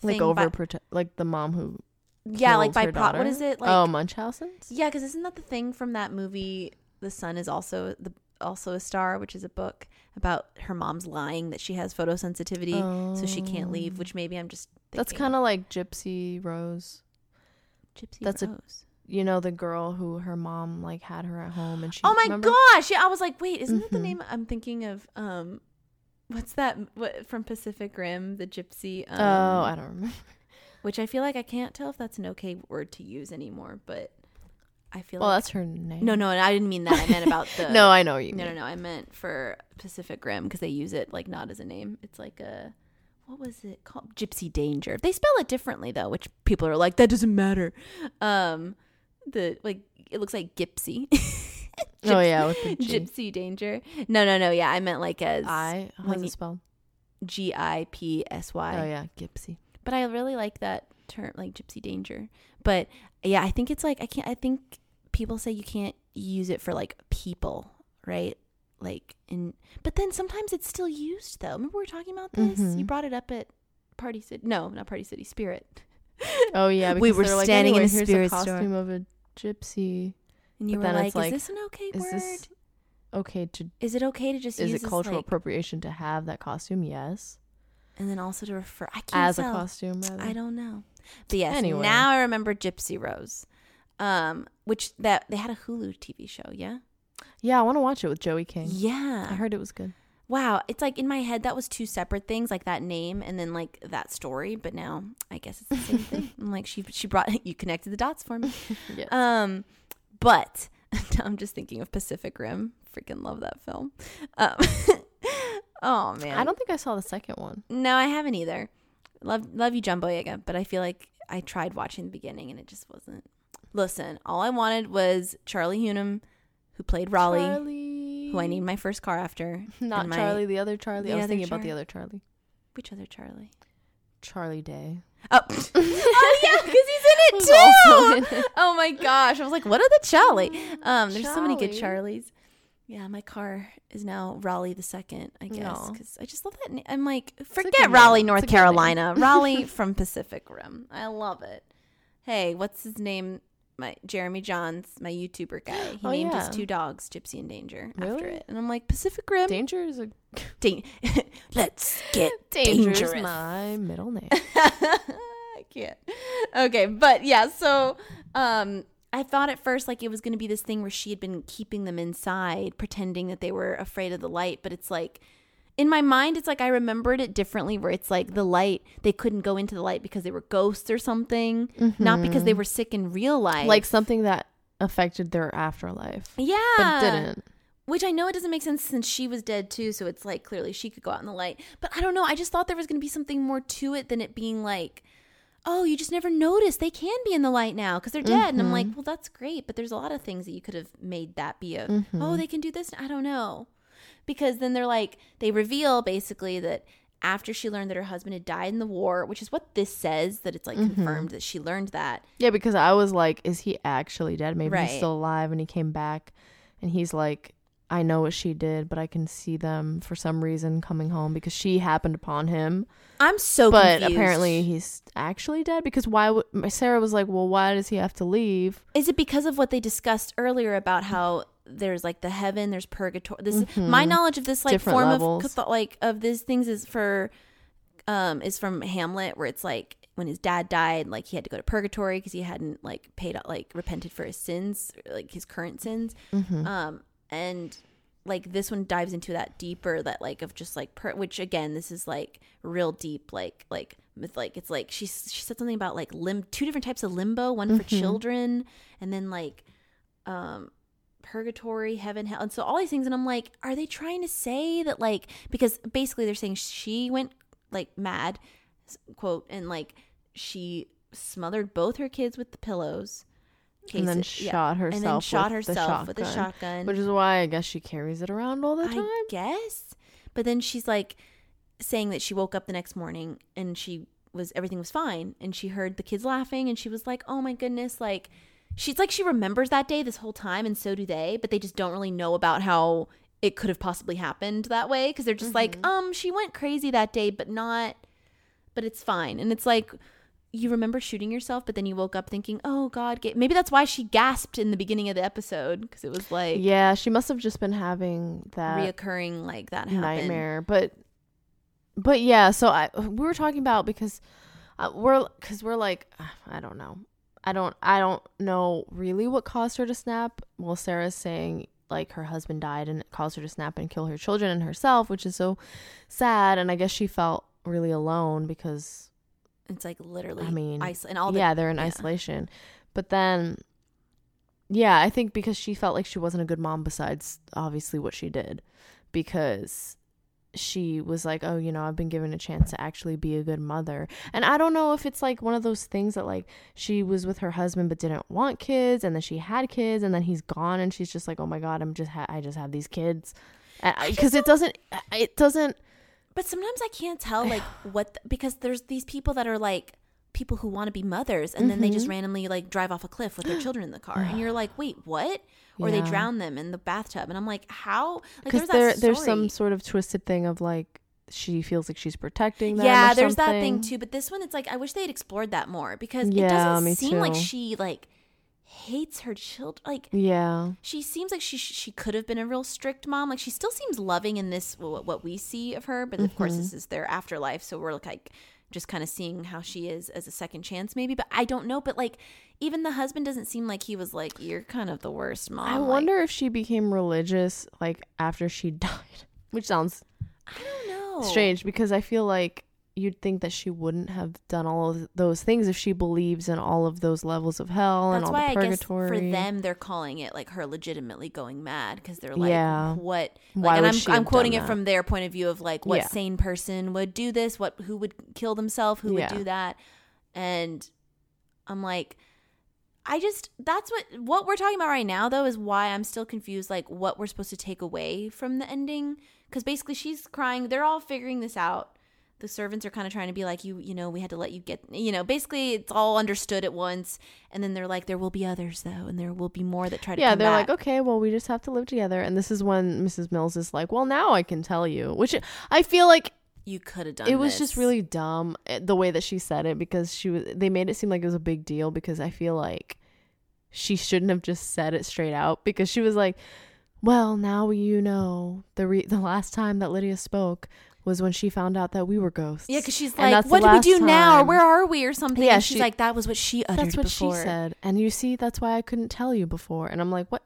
like over by- like the mom who yeah like by pro- what daughter. is it like oh Munchausen's yeah because isn't that the thing from that movie the Sun is also the also a star which is a book about her mom's lying that she has photosensitivity so she can't leave Oh. which maybe i'm just That's kind of like Gypsy Rose. gypsy that's a- You know the girl who her mom like had her at home and she. oh my remember? gosh yeah i was like wait isn't that the Mhm. name i'm thinking of um what's that what from pacific rim the gypsy um, Oh, I don't remember. which i feel like i can't tell if that's an okay word to use anymore but i feel Well, like that's her name. no no i didn't mean that i meant about the no, I know what you. No, no, mean. no. I meant for Pacific Rim because they use it like not as a name. It's like a what was it called? Gipsy Danger. They spell it differently though, which people are like that doesn't matter. Um, the like it looks like Gypsy. Oh yeah, with the G. Gipsy Danger. No, no, no. Yeah, I meant like as I. How's you- it spelled? G I P S Y. Oh yeah, Gypsy. But I really like that term, like Gipsy Danger. But yeah, I think it's like I can't. I think people say you can't use it for like people, right? Like in, but then sometimes it's still used though. Remember we were talking about this? You Mhm. brought it up at Party City. No, not Party City. Spirit. Oh yeah, We were like, standing in anyway, a here's spirit store." costume of a gypsy. And you But were like, like, "Is this an okay Is word? this okay to? Is it okay to just Is use it cultural like- appropriation to have that costume? Yes, and then also to refer? I can't as a costume. Rather. I don't know. But yes, Anyway. now I remember Gypsy Rose, um, which that they had a Hulu TV show. Yeah, Yeah, I want to watch it with Joey King. yeah. I heard it was good. Wow, it's like in my head that was two separate things, like that name and then like that story. But now I guess it's the same thing. I'm like she she brought you connected the dots for me. Yes. Um, but I'm just thinking of Pacific Rim. Freaking love that film. Um, oh man, I don't think I saw the second one. No, I haven't either. Love love you, Jumbo Yaga, but I feel like I tried watching the beginning and it just wasn't. Listen, all I wanted was Charlie Hunnam, who played Raleigh, Charlie. who I named my first car after. Not my- Charlie, the other Charlie. the I was thinking about the other Charlie. Which other Charlie? Charlie Day. Oh, oh yeah, because he's in it in too. oh my gosh, I was like, what are the Charlie? Um, there's so many good Charlies. Yeah, my car is now Raleigh the second, I guess, because I just love that. Na- I'm like, forget Raleigh, name. North It's a good name. Carolina. Raleigh from Pacific Rim. I love it. Hey, what's his name? My Jeremy Jahns, my YouTuber guy. He Oh, named yeah. his two dogs Gypsy and Danger after it, and I'm like, Pacific Rim. Danger is a Dan- Let's get Danger dangerous. my middle name. I can't. Okay, but yeah, so um I thought at first like it was going to be this thing where she had been keeping them inside pretending that they were afraid of the light, but it's like in my mind it's like I remembered it differently where it's like the light they couldn't go into the light because they were ghosts or something, not because they Mhm. were sick in real life. like something that affected their afterlife, yeah. but didn't. which I know it doesn't make sense since she was dead too, so it's like clearly she could go out in the light. But I don't know. I just thought there was going to be something more to it than it being like, oh, you just never noticed they can be in the light now because they're dead. And I'm like, well, that's great, but there's a lot of things that you could have made that be a, oh, they can do this. I don't know, because then they're like, they reveal basically that after she learned that her husband had died in the war, which is what this says, that it's like mm-hmm. confirmed that she learned that. Yeah, because I was like, is he actually dead? Maybe Right. he's still alive and he came back and he's like, I know what she did, but I can see them for some reason coming home because she happened upon him. I'm so but confused. apparently he's actually dead because why would Sarah was like, well, why does he have to leave? Is it because of what they discussed earlier about how there's like the heaven, there's purgatory? This is my knowledge of this like Different form levels. of like of these things is for um is from Hamlet where it's like when his dad died, like he had to go to purgatory because he hadn't like paid like repented for his sins, like his current sins. Um and like this one dives into that deeper that like of just like per- which again this is like real deep like like with like it's like she she said something about like lim two different types of limbo one for children and then like um purgatory heaven hell and so all these things and i'm like are they trying to say that like because basically they're saying she went like mad quote and like she smothered both her kids with the pillows and then Case- yeah. shot herself. and then shot with the herself with a shotgun, shotgun which is why I guess she carries it around all the time. I guess. But then she's like saying that she woke up the next morning and she was everything was fine and she heard the kids laughing and she was like, "Oh my goodness, like she's like she remembers that day this whole time and so do they, but they just don't really know about how it could have possibly happened that way because they're just like, "Um, she went crazy that day, but not but it's fine." And it's like you remember shooting yourself, but then you woke up thinking, "Oh God!" ga-" Maybe that's why she gasped in the beginning of the episode because it was like yeah, she must have just been having that reoccurring like that happen. nightmare but but yeah so i we were talking about because uh, we're because we're like i don't know i don't i don't know really what caused her to snap well sarah's saying like her husband died and it caused her to snap and kill her children and herself which is so sad and i guess she felt really alone because It's like literally. I mean, and all the yeah they're in yeah. isolation but then yeah i think because she felt like she wasn't a good mom besides obviously what she did because she was like oh you know i've been given a chance to actually be a good mother. And i don't know if it's like one of those things that like she was with her husband but didn't want kids and then she had kids and then he's gone and she's just like oh my god i'm just ha- i just have these kids. Because it doesn't it doesn't But sometimes I can't tell like what the, because there's these people that are like people who want to be mothers and then they Mm-hmm. just randomly like drive off a cliff with their children in the car and you're like wait what or they drown them in the bathtub and I'm like how because there's there there's some sort of twisted thing of like she feels like she's protecting them yeah there's that thing too but this one it's like I wish they had explored that more because it doesn't seem like she like hates her children like yeah she seems like she she could have been a real strict mom. Like she still seems loving in this what, what we see of her, but of course Mm-hmm. this is their afterlife, so we're like just kind of seeing how she is as a second chance maybe. But I don't know. But like even the husband doesn't seem like he was like you're kind of the worst mom. I Like, wonder if she became religious like after she died, which sounds I don't know. strange because I feel like you'd think that she wouldn't have done all of those things if she believes in all of those levels of hell and That's all why the I guess purgatory. for them they're calling it like her legitimately going mad because they're like, Yeah. what? Like, Why and I'm I'm quoting it that? from their point of view of like what Yeah. sane person would do this, what who would kill themselves, who Yeah. would do that, and I'm like, I just that's what what we're talking about right now though is why I'm still confused like what we're supposed to take away from the ending because basically she's crying, they're all figuring this out the servants are kind of trying to be like you you know we had to let you get you know basically it's all understood at once and then they're like there will be others though and there will be more that try to yeah, they're back. like, okay, well, we just have to live together. And this is when Mrs. Mills is like, well, now I can tell you, which I feel like you could have done it was just really dumb eh, the way that she said it because she was they made it seem like it was a big deal because I feel like she shouldn't have just said it straight out because she was like, well, now you know the re- the last time that Lydia spoke was when she found out that we were ghosts. yeah because she's And like what do we do now or where are we or something Yeah, and she's she- like that was what she uttered That's what before. she said. And you see, that's why I couldn't tell you before. And I'm like, what?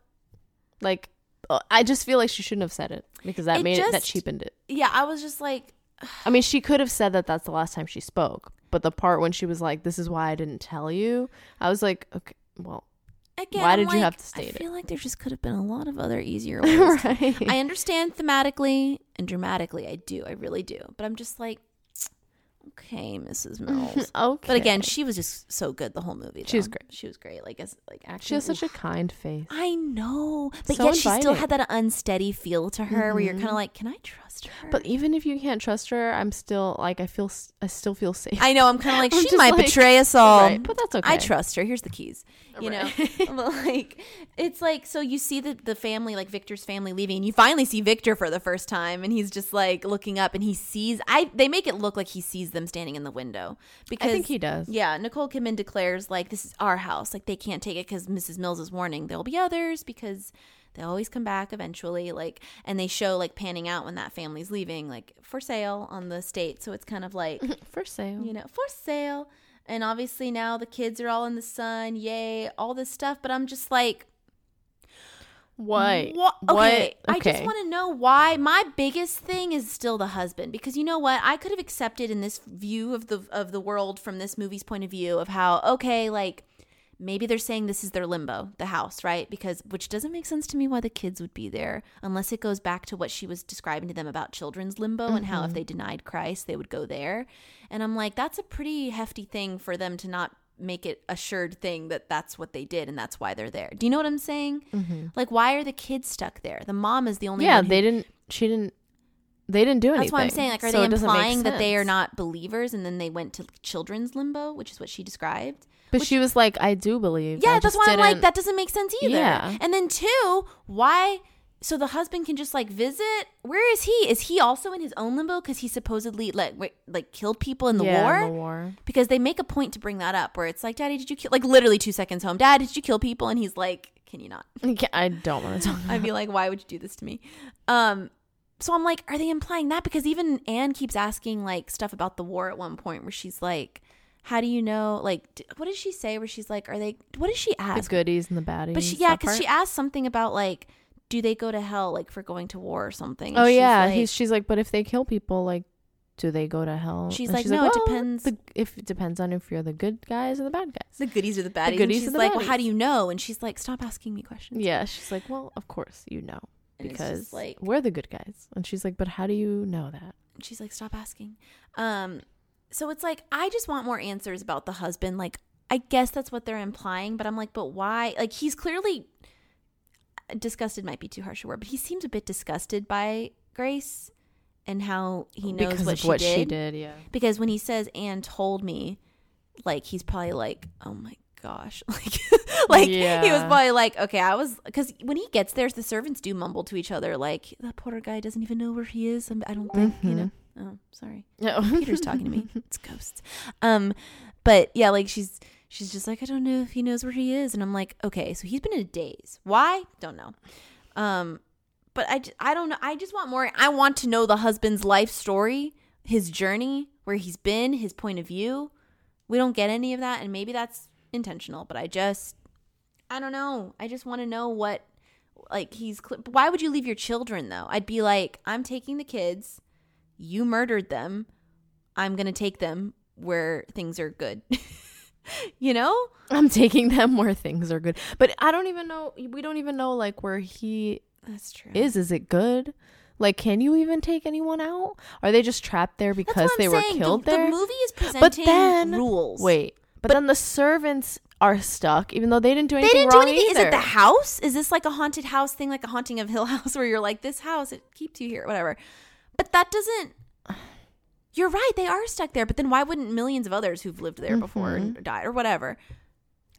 Like, uh, I just feel like she shouldn't have said it because that It made it, that cheapened it. yeah i was just like I mean, she could have said that that's the last time she spoke, but the part when she was like, "This is why I didn't tell you," I was like, "Okay, well, again, Why did you have to state it? I it? feel like there just could have been a lot of other easier ways. right. I understand thematically and dramatically. I do. I really do. But I'm just like, okay, Mrs. Mills. okay. But again, she was just so good the whole movie. She was great. She was great. Like as like actually, she has such a kind face. I know, but So yet she still had that unsteady feel to her, where you're kind of mm-hmm. like, can I trust her? But even if you can't trust her, I'm still like I feel I still feel safe. I know I'm kind of like I'm she might like- betray us all. Right, but that's okay. I trust her. Here's the keys. You know, Right. But, like it's like so you see the the family, like Victor's family leaving, and you finally see Victor for the first time, and he's just like looking up, and he sees. I they make it look like he sees them standing in the window because I think he does. Yeah, Nicole Kidman declares like this is our house. Like they can't take it because Mrs. Mills is warning there'll be others because they always come back eventually. Like and they show like panning out when that family's leaving, like for sale on the state. So it's kind of like For sale. you know for sale. And obviously now the kids are all in the sun, yay, all this stuff. But I'm just like, What? Wha- okay, What? I just want to know why. My biggest thing is still the husband because you know what? I could have accepted in this view of the of the world from this movie's point of view of how okay, like maybe they're saying this is their limbo, the house, right? Because which doesn't make sense to me why the kids would be there unless it goes back to what she was describing to them about children's limbo and how if mm-hmm. they denied Christ, they would go there. And I'm like, that's a pretty hefty thing for them to not make it assured thing that that's what they did and that's why they're there. Do you know what I'm saying? Mm-hmm. Like, why are the kids stuck there? The mom is the only Yeah, one. who- they didn't. She didn't. They didn't do anything. That's why I'm saying. Like, are so they it doesn't make implying that they are not believers and then they went to children's limbo, which is what she described? But she was like, "I do believe." Yeah, I that's why I'm like, that doesn't make sense either. Yeah. And then two, why? So the husband can just like visit. Where is he? Is he also in his own limbo because he supposedly like wait, like killed people in the yeah, war? in the war. because they make a point to bring that up where it's like, Daddy, did you kill? Like literally two seconds home, Dad, did you kill people? And he's like, Can you not? I don't want to talk. I'd be like, Why would you do this to me? Um. So I'm like, are they implying that? Because even Anne keeps asking like stuff about the war at one point where she's like, how do you know? Like, what did she say? Where she's like, are they? What did she ask the goodies and the baddies. But she, yeah, because she asked something about like, do they go to hell like for going to war or something? Oh And she's yeah, like- he's she's like, but if they kill people, like, do they go to hell? She's like, no, it well, depends. The, if it depends on if you're the good guys or the bad guys. the goodies or the baddies. The goodies and she's like, well, how do you know? And she's like, stop asking me questions. Yeah, she's like, well, of course you know And because like we're the good guys. And she's like, but how do you know that? she's like stop asking um so it's like i just want more answers about the husband like i guess that's what they're implying but i'm like but why like he's clearly uh, disgusted might be too harsh a word but he seems a bit disgusted by grace and how he knows because what, of she, what did. she did. Yeah. because when he says anne told me like he's probably like oh my gosh like like he was probably like okay i was because when he gets there the servants do mumble to each other like that poor guy doesn't even know where he is i don't think you know mm-hmm. Oh sorry Yeah. Peter's talking to me. It's ghosts. Um, but yeah, like she's she's just like I don't know if he knows where he is, and I'm like, okay, so he's been in a daze. Why? Don't know. Um, but I, I don't know. I just want more. I want to know the husband's life story, his journey, where he's been, his point of view. We don't get any of that, and maybe that's intentional. But I just I don't know. I just want to know what like he's. Why would you leave your children though? I'd be like, I'm taking the kids you murdered them. I'm going to take them where things are good. you know? I'm taking them where things are good. But I don't even know we don't even know like where he That's true. is. Is it good? Like can you even take anyone out? Are they just trapped there because they were killed the, there? The movie is presenting then- rules. Wait. But, then the servants are stuck even though they didn't do They anything didn't do anything. either. Is it the house? Is this like a haunted house thing, like a haunting of Hill House, where you're like, this house, it keeps you here, whatever. But that doesn't. You're right. They are stuck there. But then why wouldn't millions of others who've lived there before Mm-hmm. died or whatever?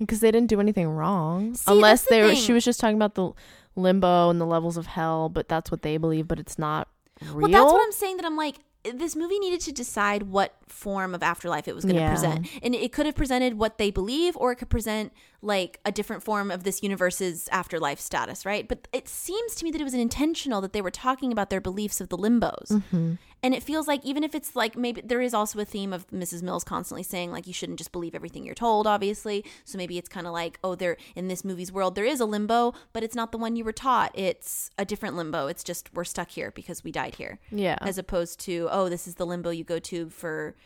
because they didn't do anything wrong See, unless the they were she was just talking about the limbo and the levels of hell but that's what they believe but it's not real Well, that's what I'm saying. That I'm like, this movie needed to decide what form of afterlife it was going to Yeah. present, and it could have presented what they believe, or it could present like a different form of this universe's afterlife status, right? But it seems to me that it was intentional that they were talking about their beliefs of the limbos, Mm-hmm. and it feels like even if it's like maybe there is also a theme of Mrs. Mills constantly saying like you shouldn't just believe everything you're told, obviously. So maybe it's kind of like oh, there in this movie's world there is a limbo, but it's not the one you were taught. It's a different limbo. It's just we're stuck here because we died here yeah as opposed to oh this is the limbo you go to for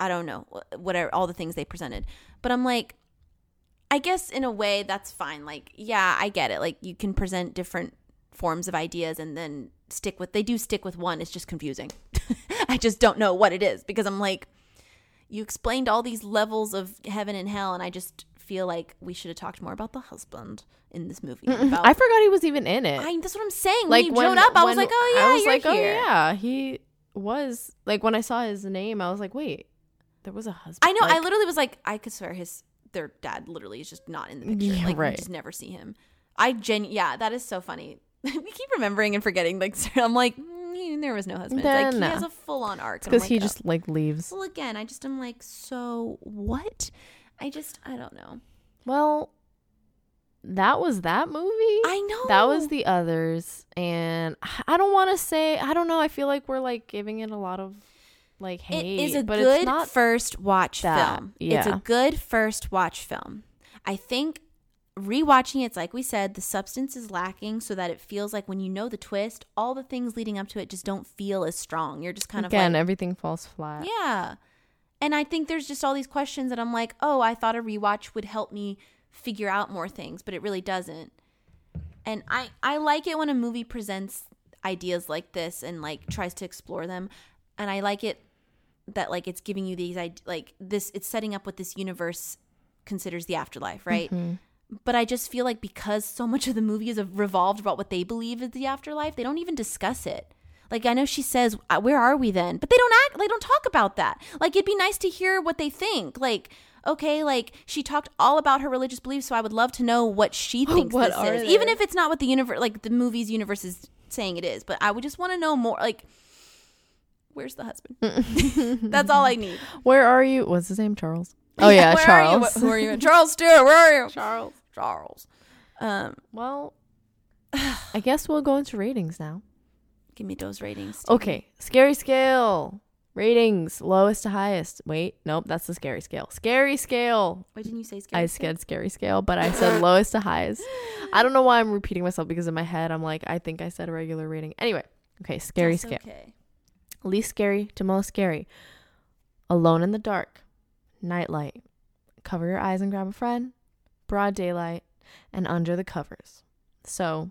i don't know wh- whatever all the things they presented but i'm like I guess in a way that's fine. Like, yeah, I get it. Like you can present different forms of ideas and then stick with they do stick with one. It's just confusing. I just don't know what it is because I'm like you explained all these levels of heaven and hell and I just feel like we should have talked more about the husband in this movie. About, I forgot he was even in it. I, that's what I'm saying. like when he showed up, I was like, oh yeah, I was you're like, oh, here. oh yeah, he was like when I saw his name, I was like, wait, there was a husband. I know. I literally was like, I could swear his their dad literally is just not in the picture. Yeah, like right. just never see him. I gen yeah, that is so funny. we keep remembering and forgetting. Like I'm like, mm, there was no husband. Like he has a full on arc. it's And I'm because he like, just like leaves. oh. Well, again, I just am like, so what? I just I don't know. Well, that was that movie. I know That was the others, and I don't want to say. I don't know. I feel like we're like giving it a lot of like It hate, is a but good it's not. first watch that. film. It's a good first watch film. I think rewatching it's like we said, the substance is lacking so that it feels like when you know the twist, all the things leading up to it just don't feel as strong. You're just kind Again, of like, everything falls flat. yeah. And I think there's just all these questions that I'm like, oh, I thought a rewatch would help me figure out more things, but it really doesn't. And I I like it when a movie presents ideas like this and like tries to explore them. And I like it that like it's giving you these like this it's setting up what this universe considers the afterlife, right? But I just feel like because so much of the movie is revolved about what they believe is the afterlife, they don't even discuss it. Like I know she says, "Uh, "Where are we then?" But they don't act. They don't talk about that. Like it'd be nice to hear what they think. Like okay, like she talked all about her religious beliefs, so I would love to know what she thinks What this is, even if it's not what the universe, like the movie's universe is saying it is. But I would just want to know more. Like, where's the husband? That's all I need. Where are you? What's his name? Charles. Oh yeah, Where Charles. Are you? Who are you? Charles Stewart. Where are you? Charles. Charles. Um, Well, I guess we'll go into ratings now. give me those ratings. Stevie. Okay, scary scale. Ratings lowest to highest. Wait, nope, that's the scary scale. Scary scale. Why didn't you say scary? I said scary scale, but I said lowest to highest. I don't know why I'm repeating myself because in my head I'm like, I think I said a regular rating. Anyway, okay, scary That's scale. Okay. Least scary to most scary. Alone in the dark. Nightlight. Cover your eyes and grab a friend. Broad daylight. And under the covers. So,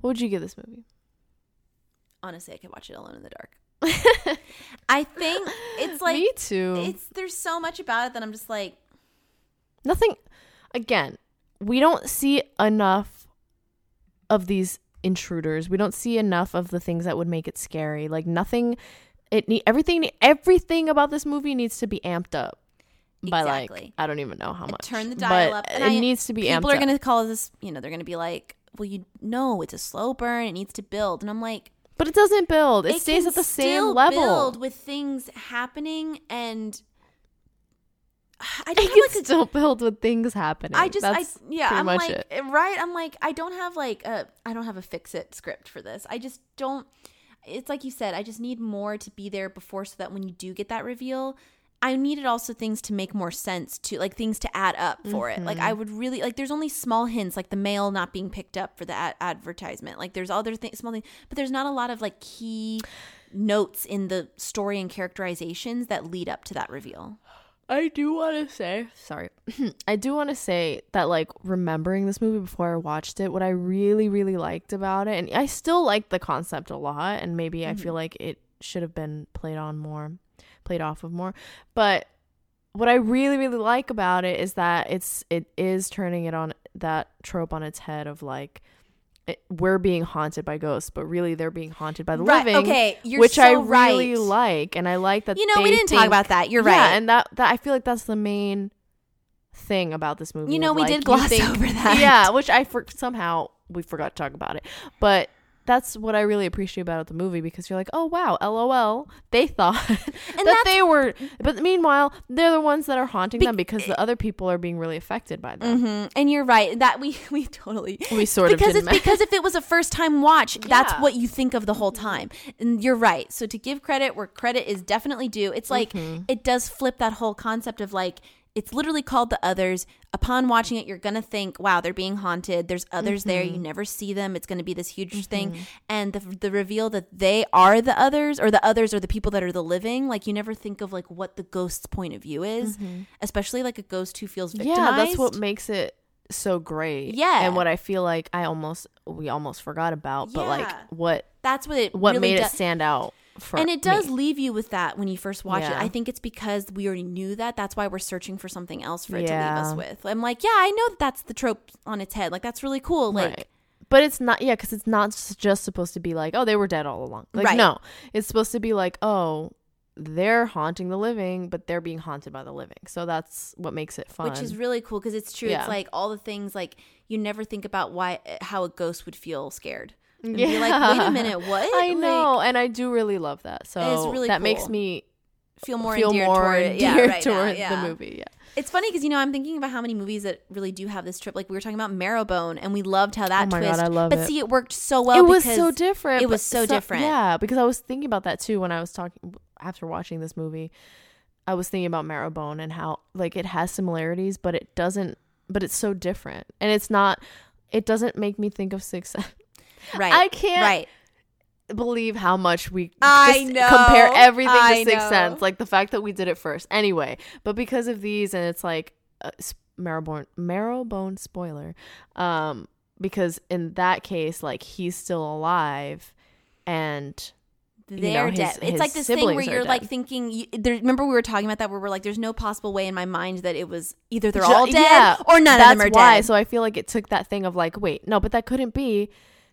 what would you give this movie? Honestly, I could watch it alone in the dark. I think it's like Me too. it's there's so much about it that I'm just like nothing again we don't see enough of these intruders. We don't see enough of the things that would make it scary. Like nothing it need everything everything about this movie needs to be amped up by like Exactly. i don't even know how much. turn the dial but up, and it I- needs to be people are gonna call this you know they're gonna be like well you know it's a slow burn it needs to build and I'm like but it doesn't build. It, stays at the same level. build with things happening and I don't can like a still build with things happening I just, That's I yeah, I'm much like, it. eh, right? I'm like, I don't have like a, I don't have a fix it script for this. I just don't. It's like you said, I just need more to be there before, so that when you do get that reveal, I needed also things to make more sense to like things to add up for it. Like Mm-hmm. I would really like. There's only small hints, like the mail not being picked up for the ad- advertisement. Like there's other things, small things, but there's not a lot of like key notes in the story and characterizations that lead up to that reveal. I do want to say, sorry, I do want to say that like remembering this movie before I watched it, what I really, really liked about it, and I still like the concept a lot, and maybe I feel mm-hmm. like it should have been played on more, played off of more, but what I really, really like about it is that it's it is turning it on that trope on its head of like. It, we're being haunted by ghosts, but really they're being haunted by the Right, living. okay, you're which I so really right. like, and I like that. You know, we didn't talk about that. You're yeah, right. and that that I feel like that's the main thing about this movie. You know, we like, did gloss think- over that. Yeah, which I for, somehow we forgot to talk about it, but that's what I really appreciate about the movie because you're like, oh wow, lol, they thought that they were, but meanwhile they're the ones that are haunting them because the other people are being really affected by them. hmm And you're right that we we totally We sort because of it's didn't because if it was a first time watch, that's what you think of the whole time. And you're right. So to give credit where credit is definitely due, it's like Mm-hmm. it does flip that whole concept of like It's literally called The Others. Upon watching it, you're going to think, wow, they're being haunted. There's others there. You mm-hmm. never see them. It's going to be this huge mm-hmm. thing. And the, the reveal that they are the others or the others are the people that are the living, like you never think of like what the ghost's point of view is, mm-hmm. especially like a ghost who feels victimized. Yeah, that's what makes it so great. Yeah. and what I feel like I almost we almost forgot about, but like what that's what it what really made does. it stand out for and it does me. leave you with that when you first watch it. I think it's because we already knew that. That's why we're searching for something else for it to leave us with. I'm like, yeah, I know that that's the trope on its head. Like that's really cool. Like Right. But it's not, yeah, because it's not just supposed to be like, oh, they were dead all along. Like, Right. no, it's supposed to be like, oh, they're haunting the living, but they're being haunted by the living. So that's what makes it fun. which is really cool because it's true. Yeah. It's like all the things like you never think about why eh, how a ghost would feel scared. And yeah. be like, wait a minute, what? I Like, know, and I do really love that. So really that makes me feel more feel endeared more toward it. Yeah, endeared right now, toward yeah. the movie. Yeah. It's funny because you know I'm thinking about how many movies that really do have this trip. Like we were talking about Marrowbone, and we loved how that Oh my God, twist. I love but it. see, it worked so well. it was because so different. It was so different. Yeah, because I was thinking about that too when I was talking after watching this movie. I was thinking about Marrowbone and how like it has similarities, but it doesn't. But it's so different, and it's not. It doesn't make me think of Six Sense. Right. I can't Right. believe how much we I know. compare everything I to Sixth know. Sense. Like the fact that we did it first, anyway. But because of these, and it's like uh, Marrowbone, Marrowbone spoiler. Um, because in that case, like he's still alive, and you know, They're his- dead. It's his like this thing where you're like dead. thinking. You, there, remember, we were talking about that where we're like, "There's no possible way in my mind that it was either they're all dead yeah, or none of them are why. dead." So I feel like it took that thing of like, wait, no, but that couldn't be.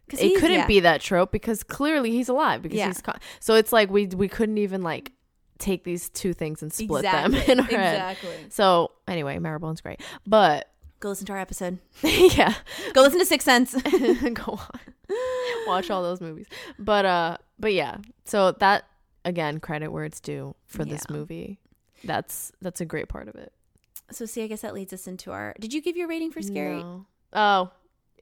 'Cause It couldn't yeah. be that trope because clearly he's alive because Yeah. he's con- so it's like we we couldn't even like take these two things and split them in our head. So anyway, Marrowbone's great, but Go listen to our episode. yeah, Go listen to Sixth Sense. go on, watch all those movies. But uh, but yeah, so that again, credit where it's due for this movie. That's that's a great part of it. so see, I guess that leads us into our. Did you give your rating for scary? No. Oh,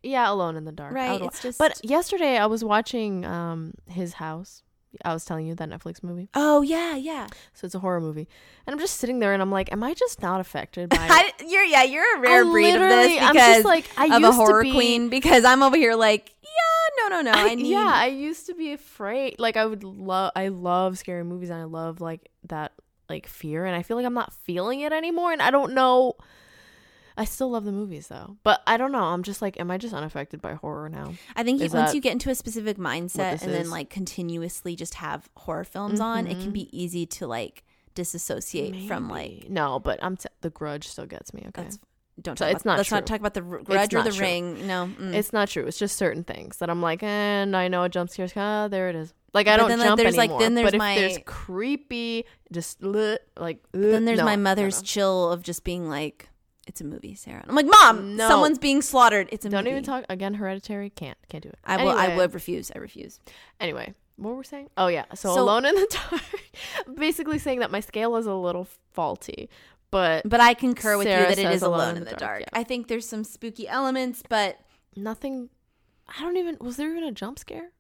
yeah, Alone in the Dark. Right. It's just. But yesterday I was watching um his house. I was telling you that Netflix movie. oh yeah, yeah. So it's a horror movie. And I'm just sitting there and I'm like, am I just not affected by I, you're yeah, you're a rare I breed of this because I'm just like I of used a horror to be, queen. Because I'm over here like, yeah, no, no, no. I, I- need. yeah, I used to be afraid. Like I would love I love scary movies and I love like that like fear and I feel like I'm not feeling it anymore and I don't know I still love the movies though. But I don't know. I'm just like am I just unaffected by horror now? I think once you get into a specific mindset and then like continuously just have horror films on, it can Mhm. be easy to like disassociate from like. No, but I'm t- the grudge still gets me, okay. That's don't So talk it's about, not let's not talk about the grudge or the true. ring. No, mm. It's not true. It's just certain things that I'm like, and I know a jump scare's ah, there it is. Like I But don't then, like, jump there's, like, anymore. then there's but my- if there's creepy, just like then there's no, my mother's chill of just being like, "It's a movie, Sarah." I'm like, "Mom, No. someone's being slaughtered. It's a movie. Don't movie." even talk again. Hereditary can't can't do it. I will. I Anyway, would refuse. I refuse. Anyway, what were we saying? Oh yeah. So, So- alone in the dark. Basically saying that my scale is a little faulty, but But I concur with Sarah you that it is is alone in the dark. yeah. I think there's some spooky elements, but nothing. I don't even. Was there even a jump scare?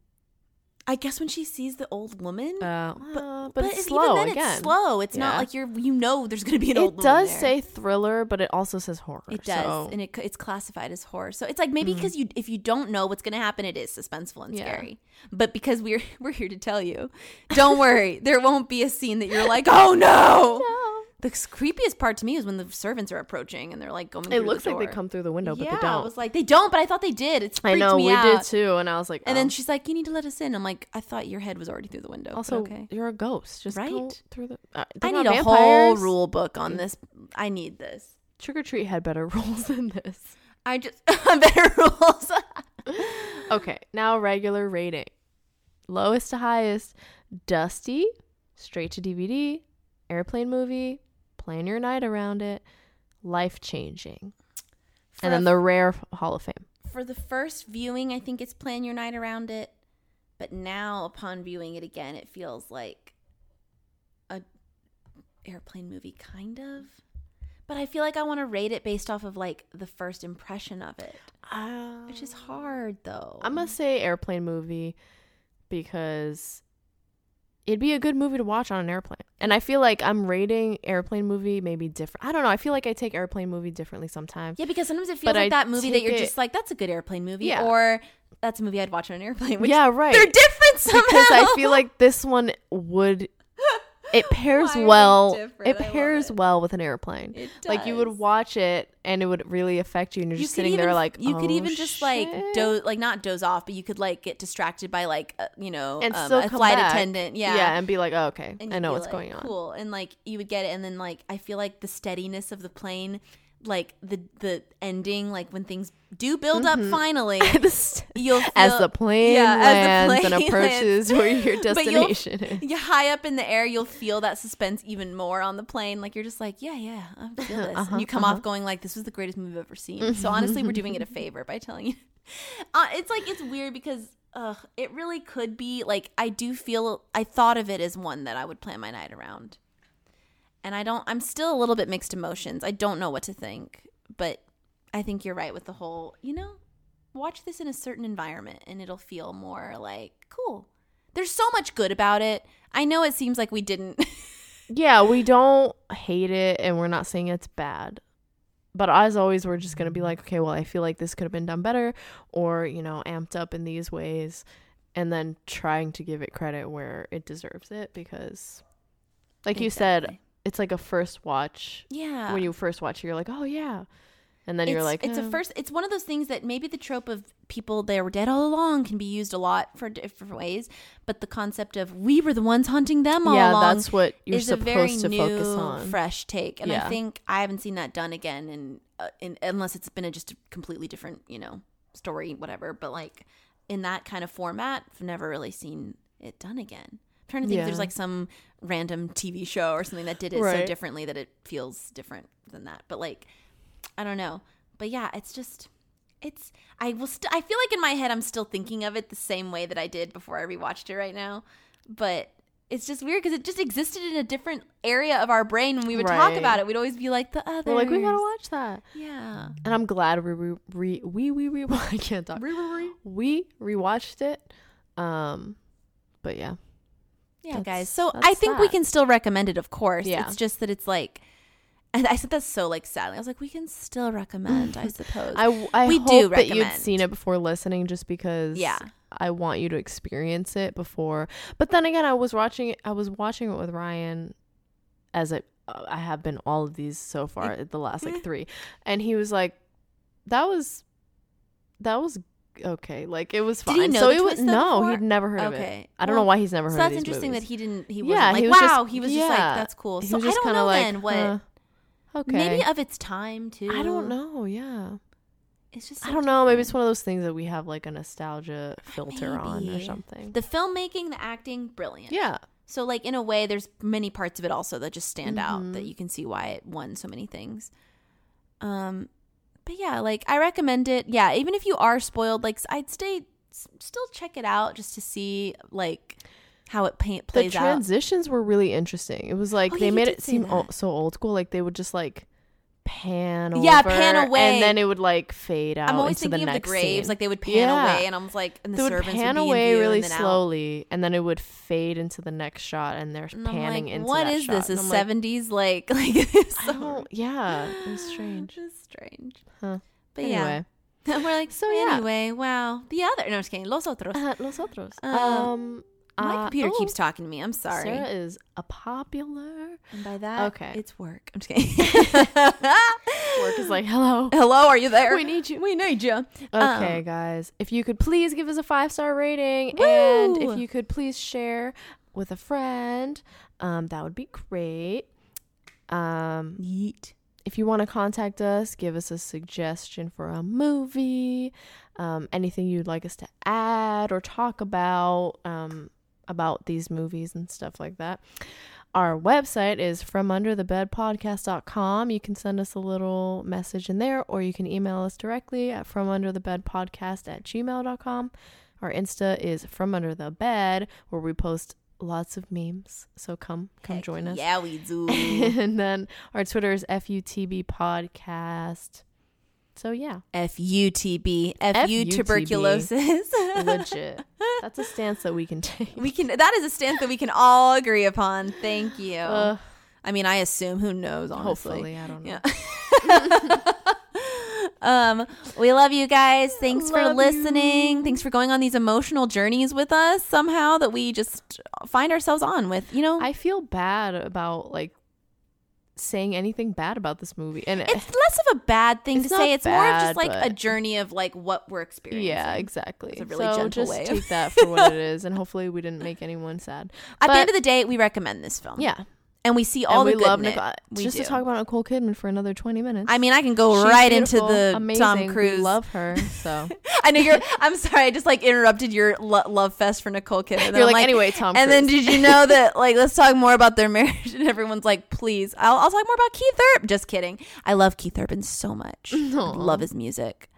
I guess when she sees the old woman, Uh, but, but, it's, it's- slow even then again. It's slow. It's not like you're you know there's gonna be an old. It does say thriller, but it also says horror. it does, so- and it it's classified as horror. So it's like maybe because you if you don't know what's gonna happen, it is suspenseful and Yeah. scary. But because we're we're here to tell you, don't worry, there won't be a scene that you're like, oh no. No. The creepiest part to me is when the servants are approaching and they're like going. It looks the like they come through the window, but yeah, they don't. I was like, they don't, but I thought they did. It's I know we out. did too, and I was like, And then oh. she's like, "You need to let us in." I'm like, "I thought your head was already through the window." also okay. you're a ghost. Just go Right? through the. Uh, I need a whole rule book on this. I need this. Trick or treat had better rules than this. I just better rules. Okay, now regular rating, lowest to highest. Dusty, straight to DVD, airplane movie. Plan your night around it. Life changing, and then the rare Hall of Fame. for the first viewing, I think it's plan your night around it. But now, upon viewing it again, it feels like a airplane movie, kind of. But I feel like I want to rate it based off of like the first impression of it, um, which is hard though. I'm gonna say airplane movie because it'd be a good movie to watch on an airplane. And I feel like I'm rating airplane movie maybe different. I don't know. I feel like I take airplane movie differently sometimes. Yeah, because sometimes it feels But like I that movie that you're it- just like, that's a good airplane movie, Yeah. or that's a movie I'd watch on an airplane. Which yeah, right. they're different somehow. because I feel like this one would it pairs Why are they well it I pairs it. well with an airplane. It Like you would watch it and it would really affect you and you're You just could sitting even, there like you could "Oh, even just like shit." doze, like not doze off, but you could like get distracted by like uh, you know and um, a flight back. attendant. Yeah, Yeah, and be like, oh, okay. And I know what's like, going on. Cool, and like you would get it, and then like I feel like the steadiness of the plane, like the the ending, like when things do build up finally, you'll feel, as the plane Yeah, as the lands and plane approaches where your destination is. you high up in the air, you'll feel that suspense even more on the plane. Like you're just like, yeah, yeah, I feel this. Uh-huh, and you come uh-huh. off going like, this was the greatest movie I've ever seen. So honestly, we're doing it a favor by telling you. Uh, it's like it's weird because uh, it really could be like I do feel I thought of it as one that I would plan my night around, and I don't. I'm still a little bit mixed emotions. I don't know what to think, but I think you're right with the whole. You know, watch this in a certain environment and it'll feel more like cool. There's so much good about it. I know it seems like we didn't. Yeah, we don't hate it and we're not saying it's bad. But as always, we're just going to be like, okay, well, I feel like this could have been done better or, you know, amped up in these ways. And then trying to give it credit where it deserves it because, like you said, Exactly. It's like a first watch. yeah. When you first watch it, you're like, oh, yeah. And then you're like, it's a "Uh, first. It's one of those things that maybe the trope of people they were dead all along can be used a lot for different ways. But the concept of we were the ones hunting them all Yeah, along that's what you're is a very supposed to new, focus on. fresh take. And I think I haven't seen that done again, in, uh, in unless it's been a just a completely different, you know, story, whatever. But like in that kind of format, I've never really seen it done again. I'm trying to think if there's like some random TV show or something that did it so differently that it feels different than that. But like, I don't know. But yeah, it's just it's I will st- I feel like in my head I'm still thinking of it the same way that I did before I rewatched it right now. But it's just weird because it just existed in a different area of our brain when we would talk about it. We'd always be like the other. Like, we got to watch that. Yeah. And I'm glad we re, re, we we we I can't talk. We rewatched it. Um but yeah. Yeah, guys. So I think we can still recommend it, of course. Yeah. It's just that it's like, and I said that so like sadly. I was like, we can still recommend, I suppose. I, I We hope do that you'd seen it before listening just because Yeah. I want you to experience it before. But then again, I was watching it I was watching it with Ryan as it uh, I have been all of these so far, the last like 3. And he was like that was that was okay. Like it was Did fine. he know so the it was no, before? he'd never heard of Okay. it. I don't Well, know why he's never so heard of that's these interesting movies. that he didn't. He Yeah, wasn't like, he was just- wow. he was just like, yeah. that's cool. He So was I just don't kinda know like, then what. "Huh, okay. Maybe of its time too. I don't know, yeah. It's just. I so don't know. Maybe it's one of those things that we have like a nostalgia filter on or Maybe. something. The filmmaking, the acting, brilliant. yeah. So like in a way, there's many parts of it also that just stand out that you can see why it won so many things. Um, but yeah, like I recommend it. Yeah, even if you are spoiled, like I'd stay, still check it out just to see like how it paint The plays out. transitions were really interesting. It was like Oh, they you made it seem o- so old school. Like they would just like pan Yeah, over, pan away. and then it would like fade out. I'm always into thinking the of the next graves, scene. like they would pan Yeah. away, and I was like, and the they would servants pan would be away view really and then out. slowly, and then it would fade into the next shot, and they're And I'm panning like, into what is shot. this? A And I'm seventies like like this? Yeah, it was strange. It's strange. Huh. But anyway, yeah, we're like, So, so yeah. anyway, wow. The other, no, I'm just kidding. Los otros. uh, los otros. Um, Um, My uh, computer oh, keeps talking to me. I'm sorry. Sarah is a popular. and by that, Okay. it's work. I'm just kidding. Work is like, hello. Hello, are you there? We need you. We need you. Okay, Um, guys. If you could please give us a five star rating, and if you could please share with a friend, um, that would be great. Um, Yeet. if you want to contact us, give us a suggestion for a movie, um, anything you'd like us to add or talk about, um, about these movies and stuff like that. Our website is fromunderthebedpodcast.com. You can send us a little message in there, or you can email us directly at fromunderthebedpodcast at gmail.com. Our Insta is from under the bed, where we post lots of memes. So come, come Heck join us. Yeah, we do. and then our Twitter is FUTB Podcast. So yeah, FUTB, FU FUTB. tuberculosis. legit. That's a stance that we can take. we can. That is a stance that we can all agree upon. Thank you. Ugh, I mean, I assume. Who knows? Honestly. hopefully, I don't know. Yeah. um, we love you guys. Thanks for listening. you. Thanks for going on these emotional journeys with us somehow that we just find ourselves on with, you know. I feel bad about like saying anything bad about this movie, and it's less of a bad thing to say. It's more of just bad, like a journey of like what we're experiencing. yeah, exactly. It's a really so gentle just way take that for what it is, and hopefully we didn't make anyone sad. At the end of the day, we recommend this film. Yeah, And we see all and the we love. Nicole. We just do. to talk about Nicole Kidman for another twenty minutes. I mean, I can go She's right beautiful, into the amazing. Tom We Cruise. love her. So I know you're. I'm sorry. I just like interrupted your lo- love fest for Nicole Kidman. And you're I'm like, anyway, Tom. Cruise. And then did you know that like let's talk more about their marriage? And everyone's like, please, I'll, I'll talk more about Keith Urban. Just kidding. I love Keith Urban so much. I love his music.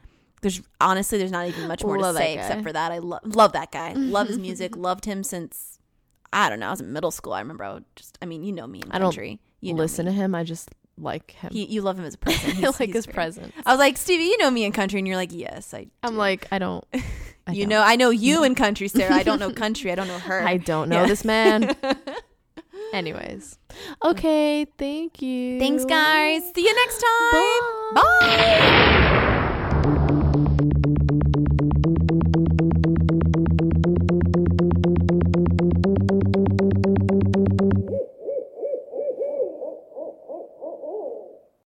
There's honestly, there's not even much more Love to say except for that. I lo- love that guy. love his music. Loved him since I don't know. I was in middle school. I remember I would just. I mean, you know me in I don't country. You know listen me. to him. I just like him. He, you love him as a person. I He's- like he's his very- presence. I was like, Stevie, you know me in country, and you're like, yes, I. I'm like, I don't. I you don't. know, I know you in country, Sarah. I don't know country. I don't know her. I don't know Yeah. this man. Anyways, okay. Thank you. Thanks, guys. See you next time. Bye. Bye.